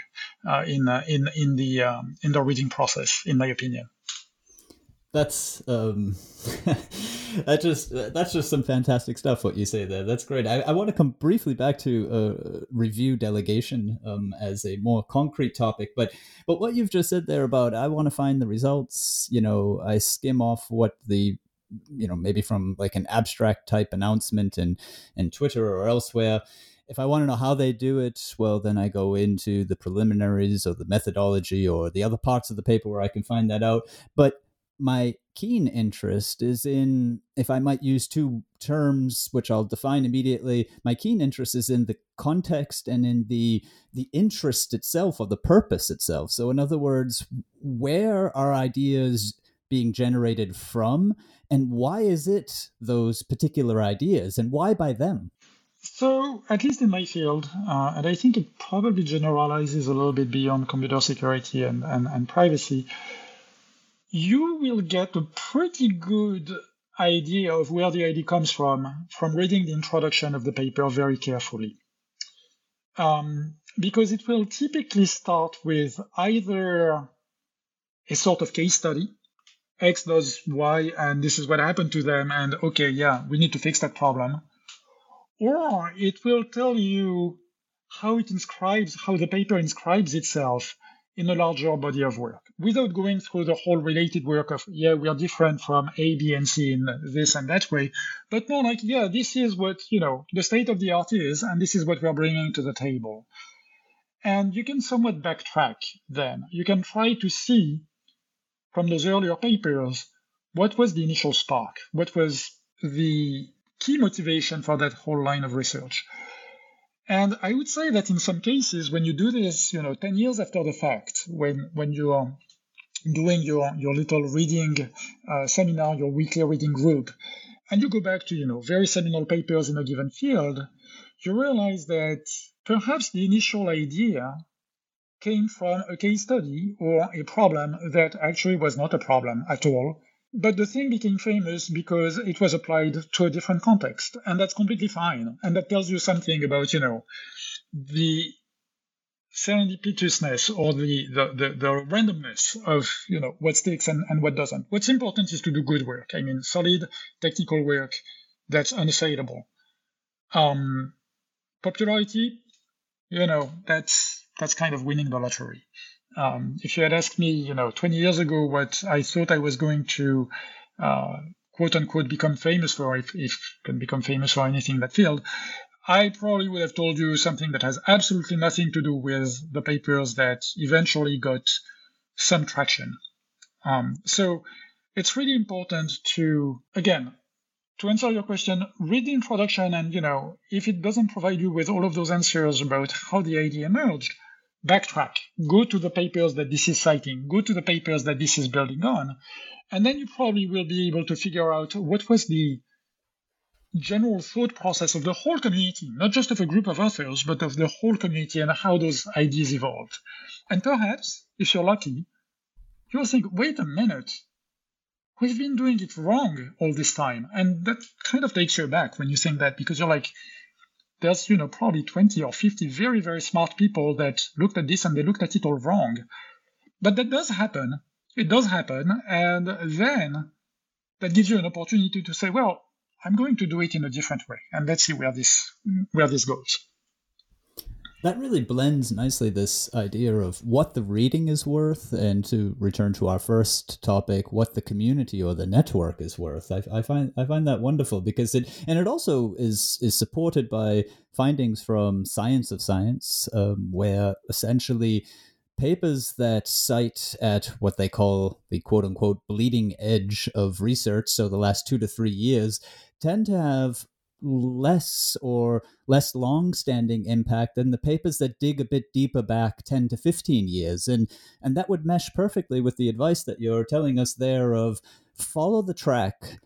uh, in uh, in in the um, in the reading process, in my opinion that's um [LAUGHS] that just that's just some fantastic stuff what you say there. That's great. I, I want to come briefly back to uh, review delegation um, as a more concrete topic but but what you've just said there about i want to find the results you know i skim off what the you know maybe from like an abstract type announcement and and twitter or elsewhere. If I want to know how they do it, well, then I go into the preliminaries or the methodology or the other parts of the paper where I can find that out. But my keen interest is in, if I might use two terms, which I'll define immediately, my keen interest is in the context and in the the interest itself or the purpose itself. So, in other words, where are ideas being generated from, and why is it those particular ideas, and why by them? So, at least in my field, uh, and I think it probably generalizes a little bit beyond computer security and, and, and privacy you will get a pretty good idea of where the idea comes from from reading the introduction of the paper very carefully. Um, because it will typically start with either a sort of case study. X does Y, and this is what happened to them, and okay, yeah, we need to fix that problem. Or it will tell you how it inscribes, how the paper inscribes itself in a larger body of work without going through the whole related work of, yeah, we are different from A, B, and C in this and that way, but more like, yeah, this is what, you know, the state of the art is, and this is what we are bringing to the table. And you can somewhat backtrack then. You can try to see from those earlier papers what was the initial spark, what was the key motivation for that whole line of research. And I would say that in some cases, when you do this, you know, 10 years after the fact, when, when you are doing your, your little reading uh, seminar, your weekly reading group, and you go back to, you know, very seminal papers in a given field, you realize that perhaps the initial idea came from a case study or a problem that actually was not a problem at all, but the thing became famous because it was applied to a different context, and that's completely fine. And that tells you something about, you know, the serendipitousness or the, the, the, the, randomness of you know what sticks and, and what doesn't. What's important is to do good work. I mean solid technical work that's unassailable. Um, popularity, you know, that's that's kind of winning the lottery. Um, if you had asked me, you know, 20 years ago what I thought I was going to uh, quote unquote become famous for, if, if can become famous for anything in that field, I probably would have told you something that has absolutely nothing to do with the papers that eventually got some traction. Um, so it's really important to, again, to answer your question, read the introduction and, you know, if it doesn't provide you with all of those answers about how the idea emerged, backtrack, go to the papers that this is citing, go to the papers that this is building on, and then you probably will be able to figure out what was the general thought process of the whole community, not just of a group of authors, but of the whole community and how those ideas evolved. And perhaps, if you're lucky, you'll think, wait a minute, we've been doing it wrong all this time. And that kind of takes you back when you think that because you're like, there's, you know, probably 20 or 50 very, very smart people that looked at this and they looked at it all wrong. But that does happen. It does happen. And then that gives you an opportunity to say, well, I'm going to do it in a different way. And let's see where this, where this goes. That really blends nicely this idea of what the reading is worth, and to return to our first topic, what the community or the network is worth. I, I find I find that wonderful because it and it also is is supported by findings from Science of Science, um, where essentially papers that cite at what they call the quote unquote bleeding edge of research, so the last two to three years, tend to have less or less long-standing impact than the papers that dig a bit deeper back 10 to 15 years. And and that would mesh perfectly with the advice that you're telling us there of follow the track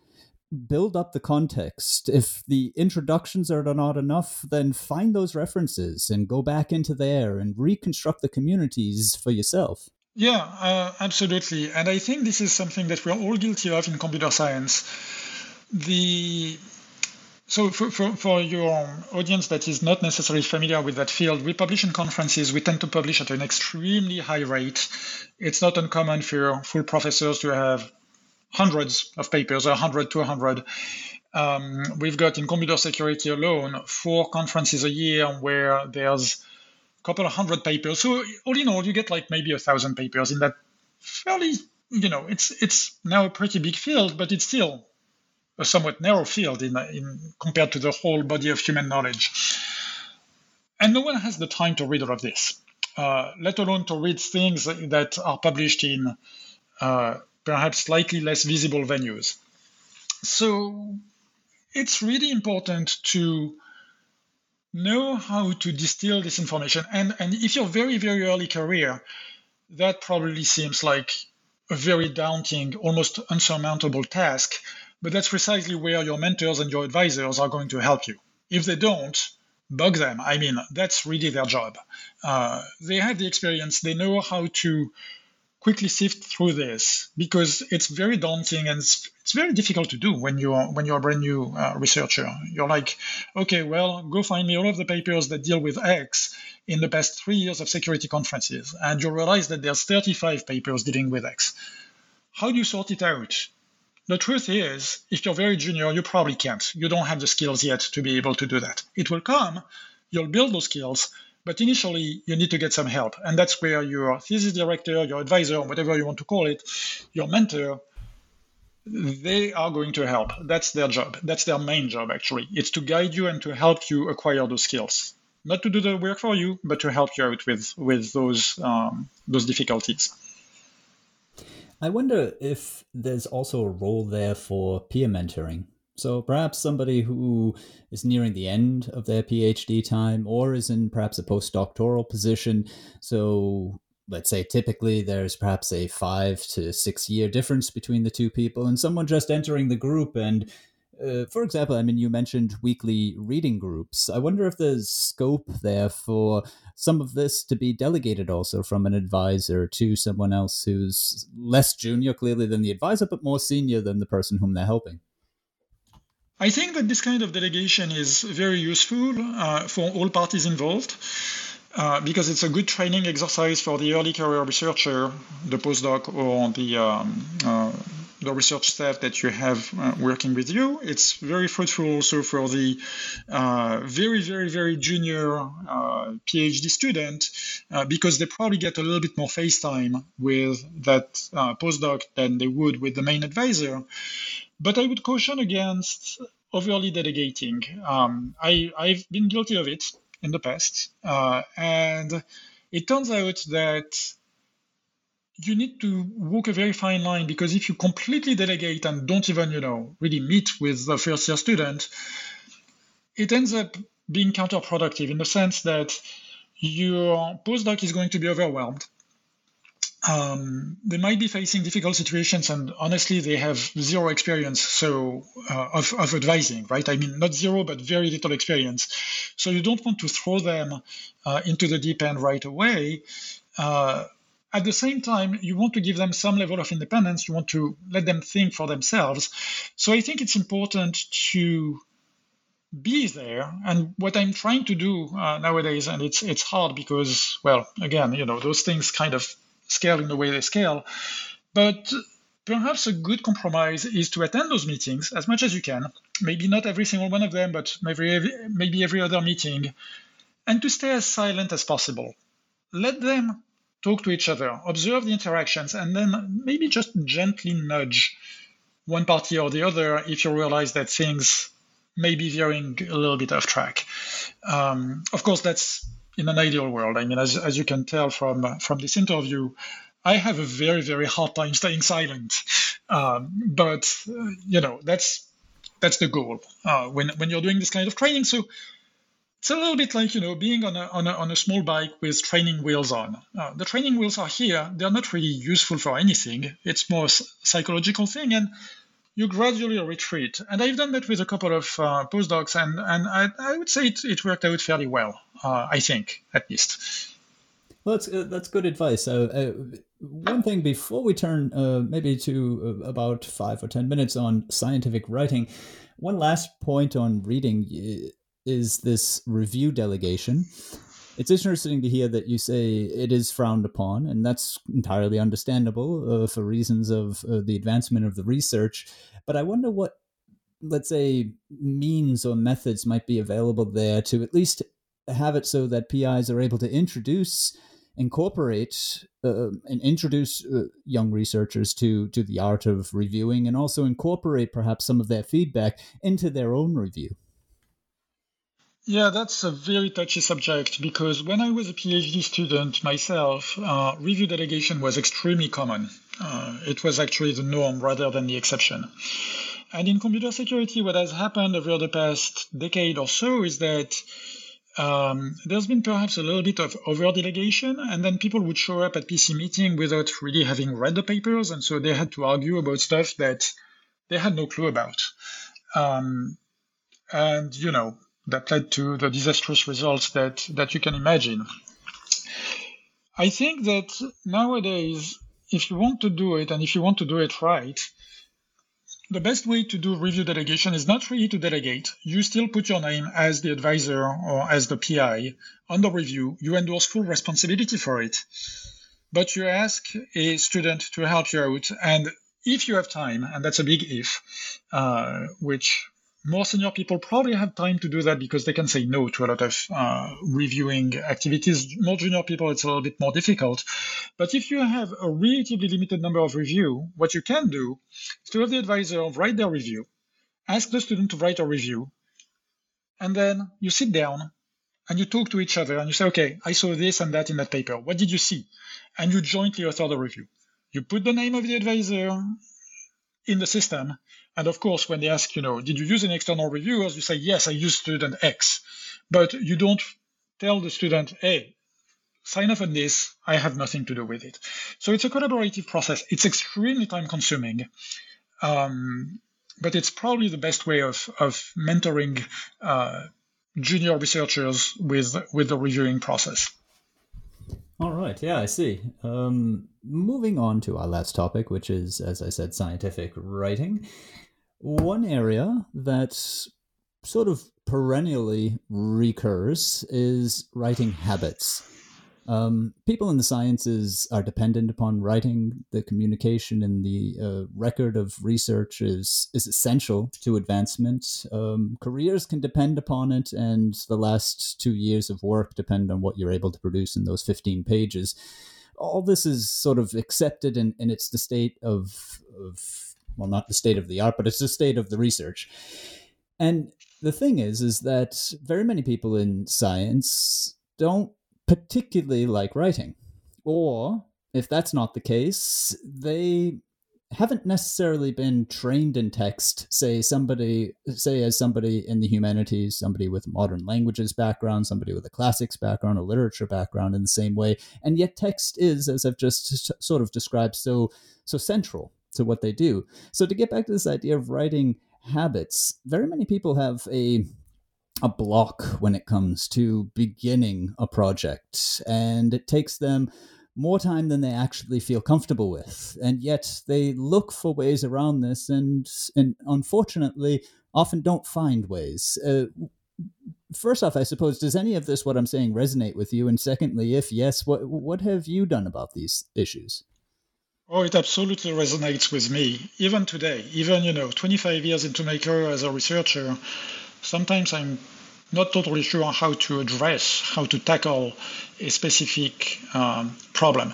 build up the context. If the introductions are not enough then find those references and go back into there and reconstruct the communities for yourself. Yeah uh, absolutely. And i think this is something that we're all guilty of in computer science the so for, for, for, your audience that is not necessarily familiar with that field, we publish in conferences. We tend to publish at an extremely high rate. It's not uncommon for full professors to have hundreds of papers, 100, 200. Um, we've got in computer security alone four conferences a year where there's a couple of hundred papers. So all in all, you get like maybe a thousand papers in that fairly, you know, it's it's now a pretty big field, but it's still a somewhat narrow field in, in compared to the whole body of human knowledge. And no one has the time to read all of this, uh, let alone to read things that are published in uh, perhaps slightly less visible venues. So it's really important to know how to distill this information. And, and if you're very, very early career, that probably seems like a very daunting, almost unsurmountable task but that's precisely where your mentors and your advisors are going to help you. If they don't, bug them. I mean, that's really their job. Uh, they have the experience, they know how to quickly sift through this because it's very daunting and it's, it's very difficult to do when you're when you're a brand new uh, researcher. You're like, okay, well, go find me all of the papers that deal with X in the past three years of security conferences, and you realize that there's 35 papers dealing with X. How do you sort it out? The truth is, if you're very junior, you probably can't. You don't have the skills yet to be able to do that. It will come, you'll build those skills, but initially you need to get some help. And that's where your thesis director, your advisor, whatever you want to call it, your mentor, they are going to help. That's their job. That's their main job, actually. It's to guide you and to help you acquire those skills. Not to do the work for you, but to help you out with, with those, um, those difficulties. I wonder if there's also a role there for peer mentoring. So perhaps somebody who is nearing the end of their PhD time or is in perhaps a postdoctoral position. So let's say typically there's perhaps a five to six year difference between the two people and someone just entering the group and uh, for example, I mean, you mentioned weekly reading groups. I wonder if there's scope there for some of this to be delegated also from an advisor to someone else who's less junior, clearly, than the advisor, but more senior than the person whom they're helping. I think that this kind of delegation is very useful uh, for all parties involved. Uh, because it's a good training exercise for the early career researcher, the postdoc, or the um, uh, the research staff that you have uh, working with you. It's very fruitful also for the uh, very, very, very junior uh, PhD student uh, because they probably get a little bit more face time with that uh, postdoc than they would with the main advisor. But I would caution against overly delegating. Um, I, I've been guilty of it in the past. Uh, and it turns out that you need to walk a very fine line because if you completely delegate and don't even, you know, really meet with the first year student, it ends up being counterproductive in the sense that your postdoc is going to be overwhelmed. um, they might be facing difficult situations, and honestly, they have zero experience so uh, of, of advising, right? I mean, not zero, but very little experience. So you don't want to throw them uh, into the deep end right away. Uh, at the same time, you want to give them some level of independence. You want to let them think for themselves. So I think it's important to be there. And what I'm trying to do uh, nowadays, and it's it's hard because, well, again, you know, those things kind of scale in the way they scale. But perhaps a good compromise is to attend those meetings as much as you can. Maybe not every single one of them, but maybe maybe every other meeting, and to stay as silent as possible. Let them talk to each other, observe the interactions, and then maybe just gently nudge one party or the other if you realize that things may be veering a little bit off track. Um, of course, that's in an ideal world. I mean, as, as you can tell from from this interview, I have a very very hard time staying silent. Um, but uh, you know, that's that's the goal uh, when when you're doing this kind of training. So it's a little bit like you know being on a on a, on a small bike with training wheels on. Uh, the training wheels are here; they're not really useful for anything. It's more psychological thing, and you gradually retreat. And I've done that with a couple of uh, postdocs, and, and I, I, would say it, it worked out fairly well, uh, I think, at least. Well, that's, uh, that's good advice. Uh, uh, one thing before we turn maybe to about five or 10 minutes on scientific writing, one last point on reading is this review delegation it's interesting to hear that you say it is frowned upon, and that's entirely understandable uh, for reasons of uh, the advancement of the research. But I wonder what, let's say, means or methods might be available there to at least have it so that PIs are able to introduce, incorporate, uh, and introduce uh, young researchers to to the art of reviewing, and also incorporate perhaps some of their feedback into their own review. Yeah, that's a very touchy subject because when I was a PhD student myself, uh, review delegation was extremely common. Uh, it was actually the norm rather than the exception. And in computer security, what has happened over the past decade or so is that um, there's been perhaps a little bit of over delegation, and then people would show up at PC meeting without really having read the papers, and so they had to argue about stuff that they had no clue about. Um, and you know, that led to the disastrous results that, that you can imagine. I think that nowadays, if you want to do it and if you want to do it right, the best way to do review delegation is not really to delegate. You still put your name as the advisor or as the PI on the review. You endorse full responsibility for it. But you ask a student to help you out. And if you have time, and that's a big if, uh, which more senior people probably have time to do that because they can say no to a lot of uh, reviewing activities. More junior people, it's a little bit more difficult. But if you have a relatively limited number of review, what you can do is to have the advisor write their review, ask the student to write a review, and then you sit down and you talk to each other and you say, okay, I saw this and that in that paper. What did you see? And you jointly author the review. You put the name of the advisor in the system and of course, when they ask, you know, did you use an external reviewers, you say, yes, I used student X. But you don't tell the student, hey, sign off on this. I have nothing to do with it. So it's a collaborative process. It's extremely time consuming. Um, but it's probably the best way of, of mentoring uh, junior researchers with, with the reviewing process. All right. Yeah, I see. Um, moving on to our last topic, which is, as I said, scientific writing. One area that sort of perennially recurs is writing habits. Um, people in the sciences are dependent upon writing. The communication and the uh, record of research is is essential to advancement. Um, careers can depend upon it, and the last two years of work depend on what you're able to produce in those 15 pages. All this is sort of accepted, and, and it's the state of, of well, not the state of the art, but it's the state of the research. And the thing is, is that very many people in science don't particularly like writing. Or if that's not the case, they haven't necessarily been trained in text say somebody say as somebody in the humanities somebody with modern languages background somebody with a classics background a literature background in the same way and yet text is as i've just sort of described so so central to what they do so to get back to this idea of writing habits very many people have a a block when it comes to beginning a project and it takes them more time than they actually feel comfortable with. And yet they look for ways around this and, and unfortunately often don't find ways. Uh, first off, I suppose, does any of this, what I'm saying, resonate with you? And secondly, if yes, what, what have you done about these issues? Oh, it absolutely resonates with me. Even today, even, you know, 25 years into my career as a researcher, sometimes I'm not totally sure how to address, how to tackle a specific um, problem.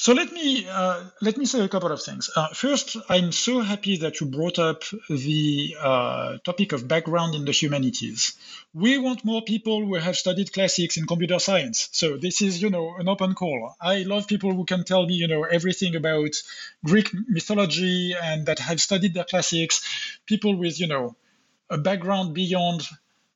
So let me uh, let me say a couple of things. Uh, first, I'm so happy that you brought up the uh, topic of background in the humanities. We want more people who have studied classics in computer science. So this is, you know, an open call. I love people who can tell me, you know, everything about Greek mythology and that have studied the classics. People with, you know, a background beyond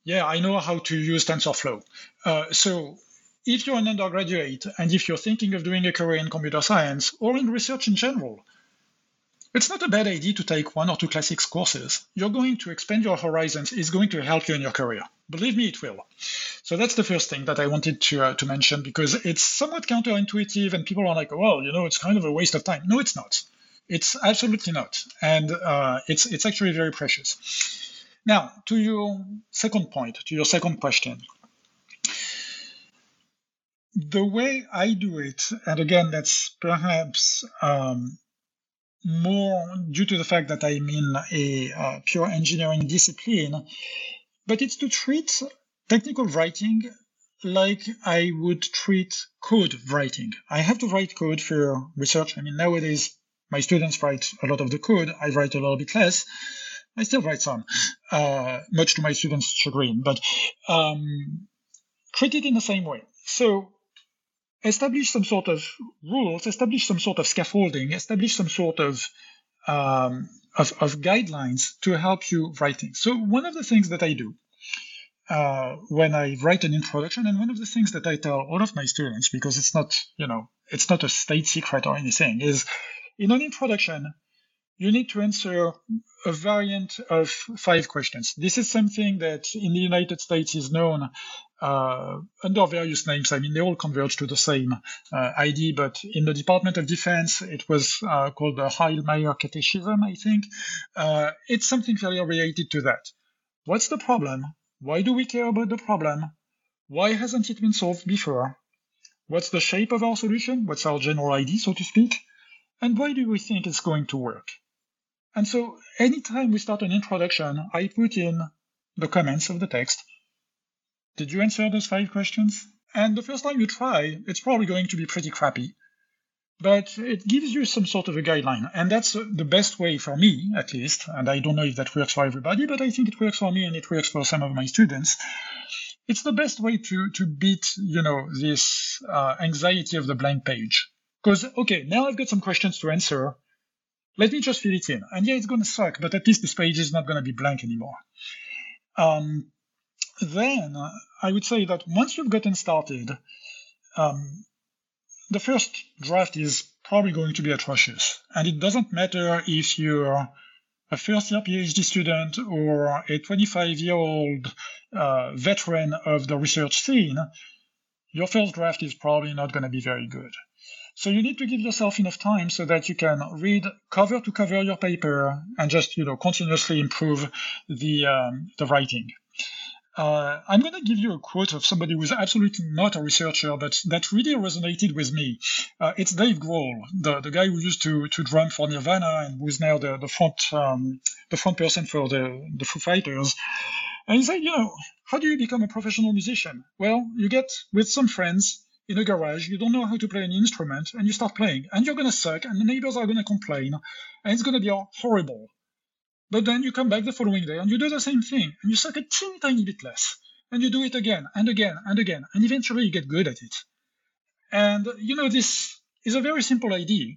yeah, I know how to use TensorFlow. Uh, so if you're an undergraduate and if you're thinking of doing a career in computer science or in research in general, it's not a bad idea to take one or two classics courses. You're going to expand your horizons. It's going to help you in your career. Believe me, it will. So that's the first thing that I wanted to, uh, to mention because it's somewhat counterintuitive and people are like, well, you know, it's kind of a waste of time. No, it's not. It's absolutely not. And uh, it's, it's actually very precious. Now, to your second point, to your second question. The way I do it, and again, that's perhaps um, more due to the fact that I'm in a uh, pure engineering discipline, but it's to treat technical writing like I would treat code writing. I have to write code for research. I mean, nowadays my students write a lot of the code. I write a little bit less. I still write some, uh, much to my students' chagrin, but um, treat it in the same way. So establish some sort of rules, establish some sort of scaffolding, establish some sort of um, of, of, guidelines to help you writing. So one of the things that I do uh, when I write an introduction, and one of the things that I tell all of my students, because it's not, you know, it's not a state secret or anything, is in an introduction, you need to answer a variant of five questions. This is something that in the United States is known uh, under various names. I mean, they all converge to the same uh, ID, but in the Department of Defense, it was uh, called the Heilmeier Catechism, I think. Uh, it's something very related to that. What's the problem? Why do we care about the problem? Why hasn't it been solved before? What's the shape of our solution? What's our general ID, so to speak? And why do we think it's going to work? And so anytime we start an introduction, I put in the comments of the text. Did you answer those five questions? And the first time you try, it's probably going to be pretty crappy. But it gives you some sort of a guideline. And that's the best way for me, at least. And I don't know if that works for everybody, but I think it works for me and it works for some of my students. It's the best way to, to beat, you know, this uh, anxiety of the blank page. Because, okay, now I've got some questions to answer let me just fill it in. And yeah, it's going to suck, but at least this page is not going to be blank anymore. Um, then I would say that once you've gotten started, um, the first draft is probably going to be atrocious. And it doesn't matter if you're a first year PhD student or a 25 year old uh, veteran of the research scene, your first draft is probably not going to be very good. So you need to give yourself enough time so that you can read cover to cover your paper and just you know continuously improve the um, the writing. Uh, I'm going to give you a quote of somebody who's absolutely not a researcher, but that really resonated with me. Uh, it's Dave Grohl, the, the guy who used to, to drum for Nirvana and who's now the, the front um, the front person for the, the Foo Fighters. And he said, you know, how do you become a professional musician? Well, you get with some friends, in a garage, you don't know how to play an instrument, and you start playing, and you're going to suck, and the neighbors are going to complain, and it's going to be horrible. But then you come back the following day and you do the same thing, and you suck a teeny tiny bit less, and you do it again and again and again, and eventually you get good at it. And you know, this is a very simple idea,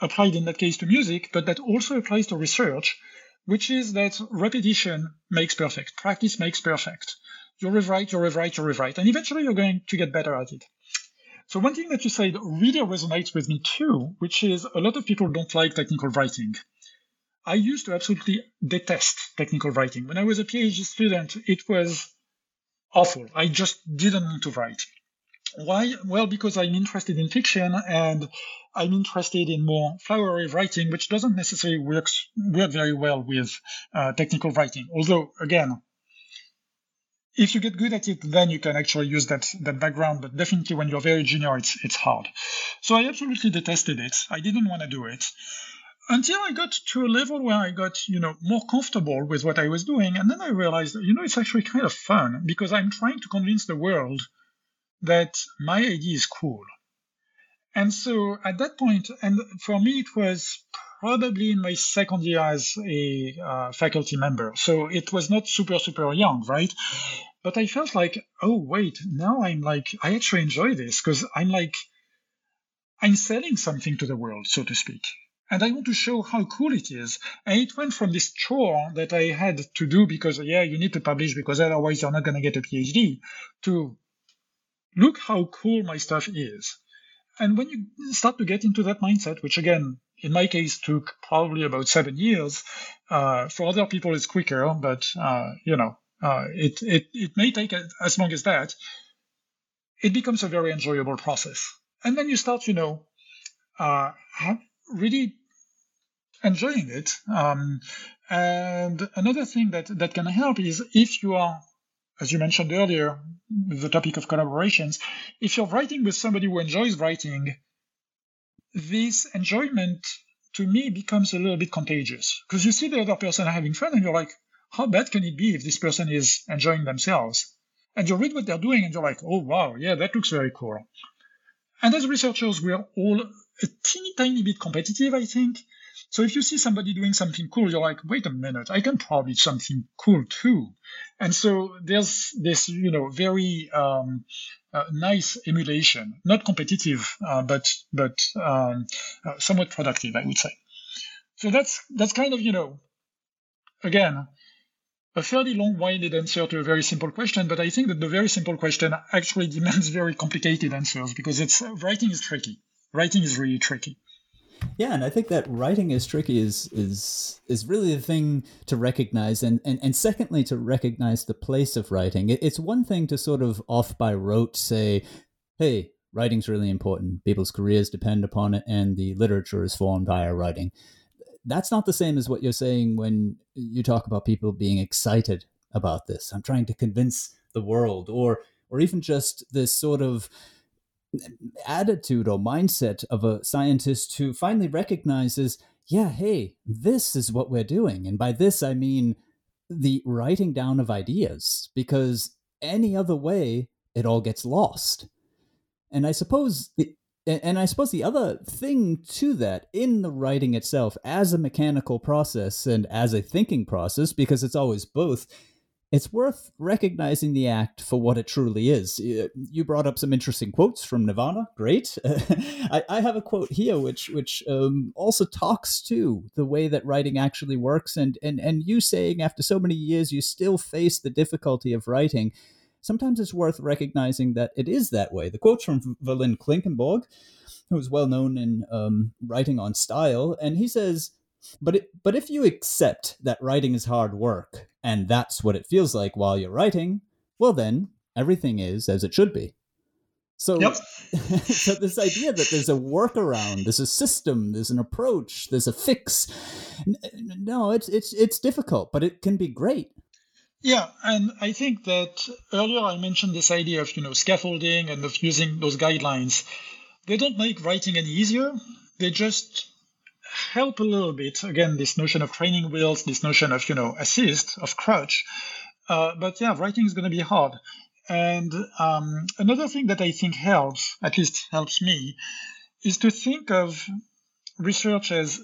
applied in that case to music, but that also applies to research, which is that repetition makes perfect, practice makes perfect. You rewrite, you rewrite, you rewrite, and eventually you're going to get better at it. So one thing that you said really resonates with me too, which is a lot of people don't like technical writing. I used to absolutely detest technical writing. When I was a PhD student, it was awful. I just didn't want to write. Why? Well, because I'm interested in fiction and I'm interested in more flowery writing, which doesn't necessarily work work very well with uh, technical writing. Although, again, if you get good at it, then you can actually use that that background. But definitely, when you're very junior, it's it's hard. So I absolutely detested it. I didn't want to do it until I got to a level where I got, you know, more comfortable with what I was doing. And then I realized, you know, it's actually kind of fun because I'm trying to convince the world that my idea is cool. And so at that point, and for me, it was probably in my second year as a uh, faculty member. So it was not super, super young, right? But I felt like, oh, wait, now I'm like, I actually enjoy this because I'm like, I'm selling something to the world, so to speak. And I want to show how cool it is. And it went from this chore that I had to do because, yeah, you need to publish because otherwise you're not going to get a PhD to look how cool my stuff is. And when you start to get into that mindset, which again, in my case, took probably about seven years, uh, for other people it's quicker, but uh, you know, uh, it, it it may take as long as that. It becomes a very enjoyable process, and then you start, you know, uh, really enjoying it. Um, and another thing that that can help is if you are as you mentioned earlier, the topic of collaborations, if you're writing with somebody who enjoys writing, this enjoyment to me becomes a little bit contagious because you see the other person having fun and you're like, how bad can it be if this person is enjoying themselves? And you read what they're doing and you're like, oh, wow, yeah, that looks very cool. And as researchers, we are all a teeny tiny bit competitive, I think. So if you see somebody doing something cool, you're like, wait a minute, I can probably do something cool too. And so there's this, you know, very um, uh, nice emulation, not competitive, uh, but but um, uh, somewhat productive, I would say. So that's that's kind of, you know, again, a fairly long-winded answer to a very simple question, but I think that the very simple question actually [LAUGHS] demands very complicated answers because it's writing is tricky. Writing is really tricky. Yeah, and I think that writing is tricky is is is really the thing to recognize, and and, and secondly to recognize the place of writing. It, it's one thing to sort of off by rote say, "Hey, writing's really important. People's careers depend upon it, and the literature is formed by our writing." That's not the same as what you're saying when you talk about people being excited about this. I'm trying to convince the world, or or even just this sort of attitude or mindset of a scientist who finally recognizes, yeah, hey, this is what we're doing. And by this, I mean the writing down of ideas, because any other way, it all gets lost. And I suppose the and I suppose the other thing to that in the writing itself, as a mechanical process and as a thinking process, because it's always both, it's worth recognizing the act for what it truly is. You brought up some interesting quotes from Nirvana. Great. [LAUGHS] I, I, have a quote here which which um, also talks to the way that writing actually works, and and and you saying after so many years you still face the difficulty of writing. Sometimes it's worth recognizing that it is that way. The quote's from Verlyn Klinkenborg, who's well known in um, writing on style, and he says. But it, but if you accept that writing is hard work and that's what it feels like while you're writing, well, then everything is as it should be. So, yep. [LAUGHS] so this idea that there's a workaround, there's a system, there's an approach, there's a fix. No, it's it's it's difficult, but it can be great. Yeah, and I think that earlier I mentioned this idea of you know scaffolding and of using those guidelines. They don't make writing any easier. They just help a little bit. Again, this notion of training wheels, this notion of, you know, assist, of crutch. Uh, but yeah, writing is going to be hard. And um, another thing that I think helps, at least helps me, is to think of research as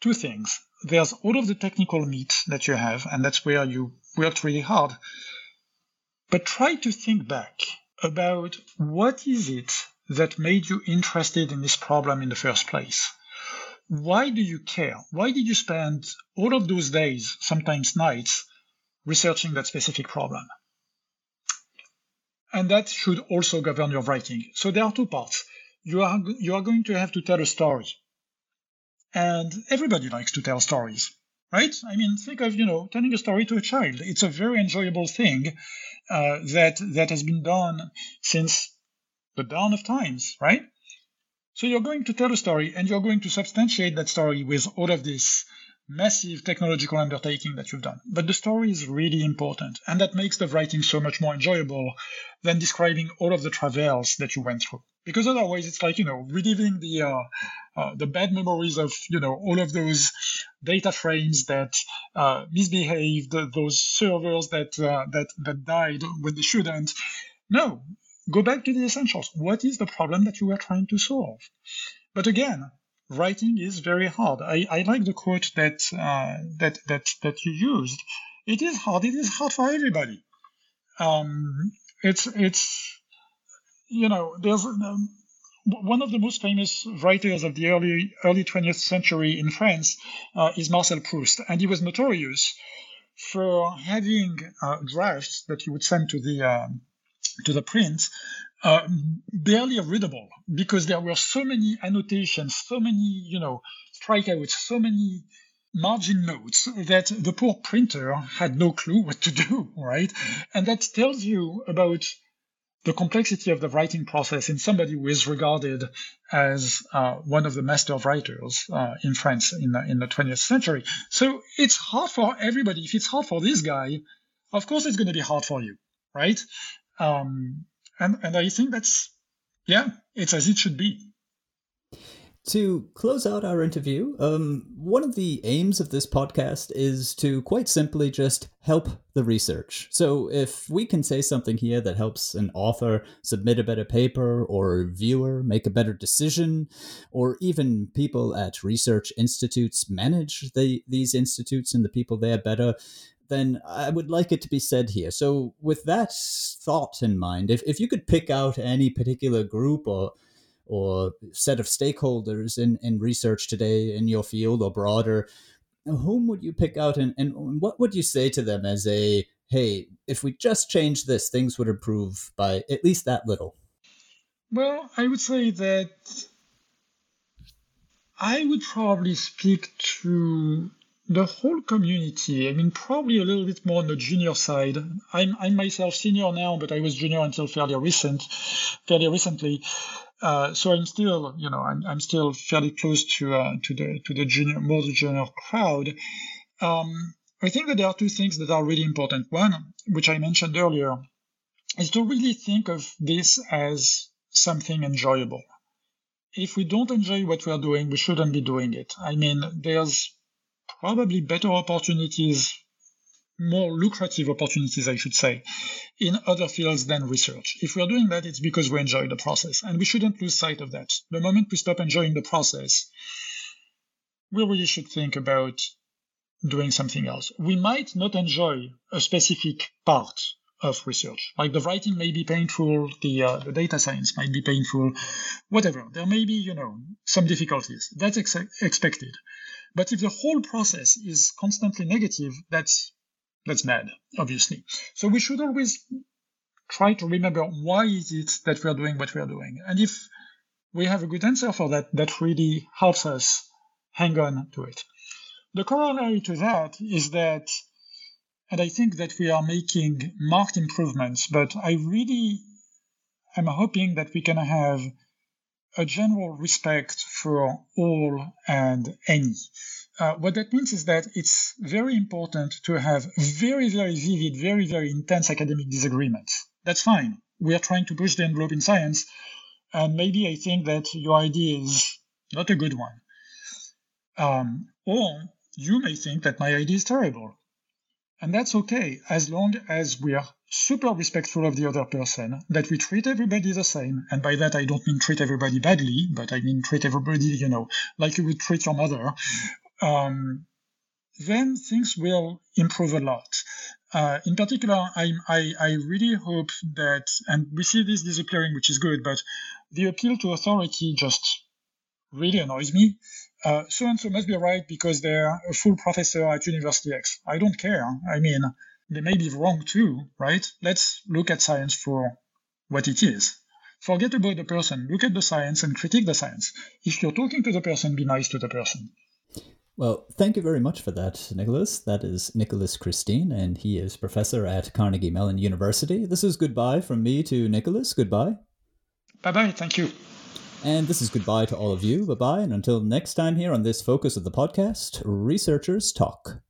two things. There's all of the technical meat that you have, and that's where you worked really hard. But try to think back about what is it that made you interested in this problem in the first place? Why do you care? Why did you spend all of those days, sometimes nights, researching that specific problem? And that should also govern your writing. So there are two parts. You are, you are going to have to tell a story. And everybody likes to tell stories, right? I mean, think of, you know, telling a story to a child. It's a very enjoyable thing uh, that, that has been done since the dawn of times, right? So you're going to tell a story and you're going to substantiate that story with all of this massive technological undertaking that you've done. But the story is really important, and that makes the writing so much more enjoyable than describing all of the travails that you went through. Because otherwise, it's like you know reliving the uh, uh, the bad memories of you know all of those data frames that uh, misbehaved, those servers that uh, that that died when they shouldn't. No, go back to the essentials. What is the problem that you are trying to solve? But again, writing is very hard. I, I like the quote that uh, that that that you used. It is hard. It is hard for everybody. Um, it's it's you know there's um, one of the most famous writers of the early early 20th century in France uh, is Marcel Proust, and he was notorious for having uh, drafts that he would send to the um, to the print uh, barely readable because there were so many annotations, so many, you know, strikeouts, so many margin notes that the poor printer had no clue what to do, [LAUGHS] right? And that tells you about the complexity of the writing process in somebody who is regarded as uh, one of the master of writers uh, in France in the, in the 20th century. So it's hard for everybody. If it's hard for this guy, of course it's going to be hard for you, right? Um, and and I think that's yeah, it's as it should be. To close out our interview, um, one of the aims of this podcast is to quite simply just help the research. So, if we can say something here that helps an author submit a better paper, or a reviewer make a better decision, or even people at research institutes manage the, these institutes and the people there better, then I would like it to be said here. So, with that thought in mind, if, if you could pick out any particular group or or set of stakeholders in, in research today in your field or broader, whom would you pick out and, and what would you say to them as a hey, if we just change this, things would improve by at least that little? Well, I would say that I would probably speak to the whole community, I mean, probably a little bit more on the junior side. I'm, I'm myself senior now, but I was junior until fairly recent, fairly recently. Uh, so I'm still, you know, I'm, I'm still fairly close to uh, to the to the junior, more the junior crowd. Um, I think that there are two things that are really important. One, which I mentioned earlier, is to really think of this as something enjoyable. If we don't enjoy what we are doing, we shouldn't be doing it. I mean, there's probably better opportunities, more lucrative opportunities, I should say, in other fields than research. If we're doing that, it's because we enjoy the process, and we shouldn't lose sight of that. The moment we stop enjoying the process, we really should think about doing something else. We might not enjoy a specific part of research. Like the writing may be painful, the uh, the data science might be painful, whatever. There may be, you know, some difficulties. That's ex- expected. But if the whole process is constantly negative, that's that's bad, obviously. So we should always try to remember why is it that we are doing what we are doing. And if we have a good answer for that, that really helps us hang on to it. The corollary to that is that, and I think that we are making marked improvements, but I really am hoping that we can have a general respect for all and any. Uh, what that means is that it's very important to have very, very vivid, very, very intense academic disagreements. That's fine. We are trying to push the envelope in science, and maybe I think that your idea is not a good one. Um, or you may think that my idea is terrible. And that's okay, as long as we are super respectful of the other person, that we treat everybody the same. And by that, I don't mean treat everybody badly, but I mean treat everybody, you know, like you would treat your mother. Um, then things will improve a lot. Uh, in particular, I, I, I really hope that, and we see this disappearing, which is good, but the appeal to authority just really annoys me. Uh, so and so must be right because they're a full professor at University X. I don't care. I mean, they may be wrong too, right? Let's look at science for what it is. Forget about the person. Look at the science and critique the science. If you're talking to the person, be nice to the person. Well, thank you very much for that, Nicolas. That is Nicolas Christin, and he is professor at Carnegie Mellon University. This is goodbye from me to Nicolas. Goodbye. Bye bye. Thank you. And this is goodbye to all of you. Bye bye. And until next time here on this focus of the podcast, researchers talk.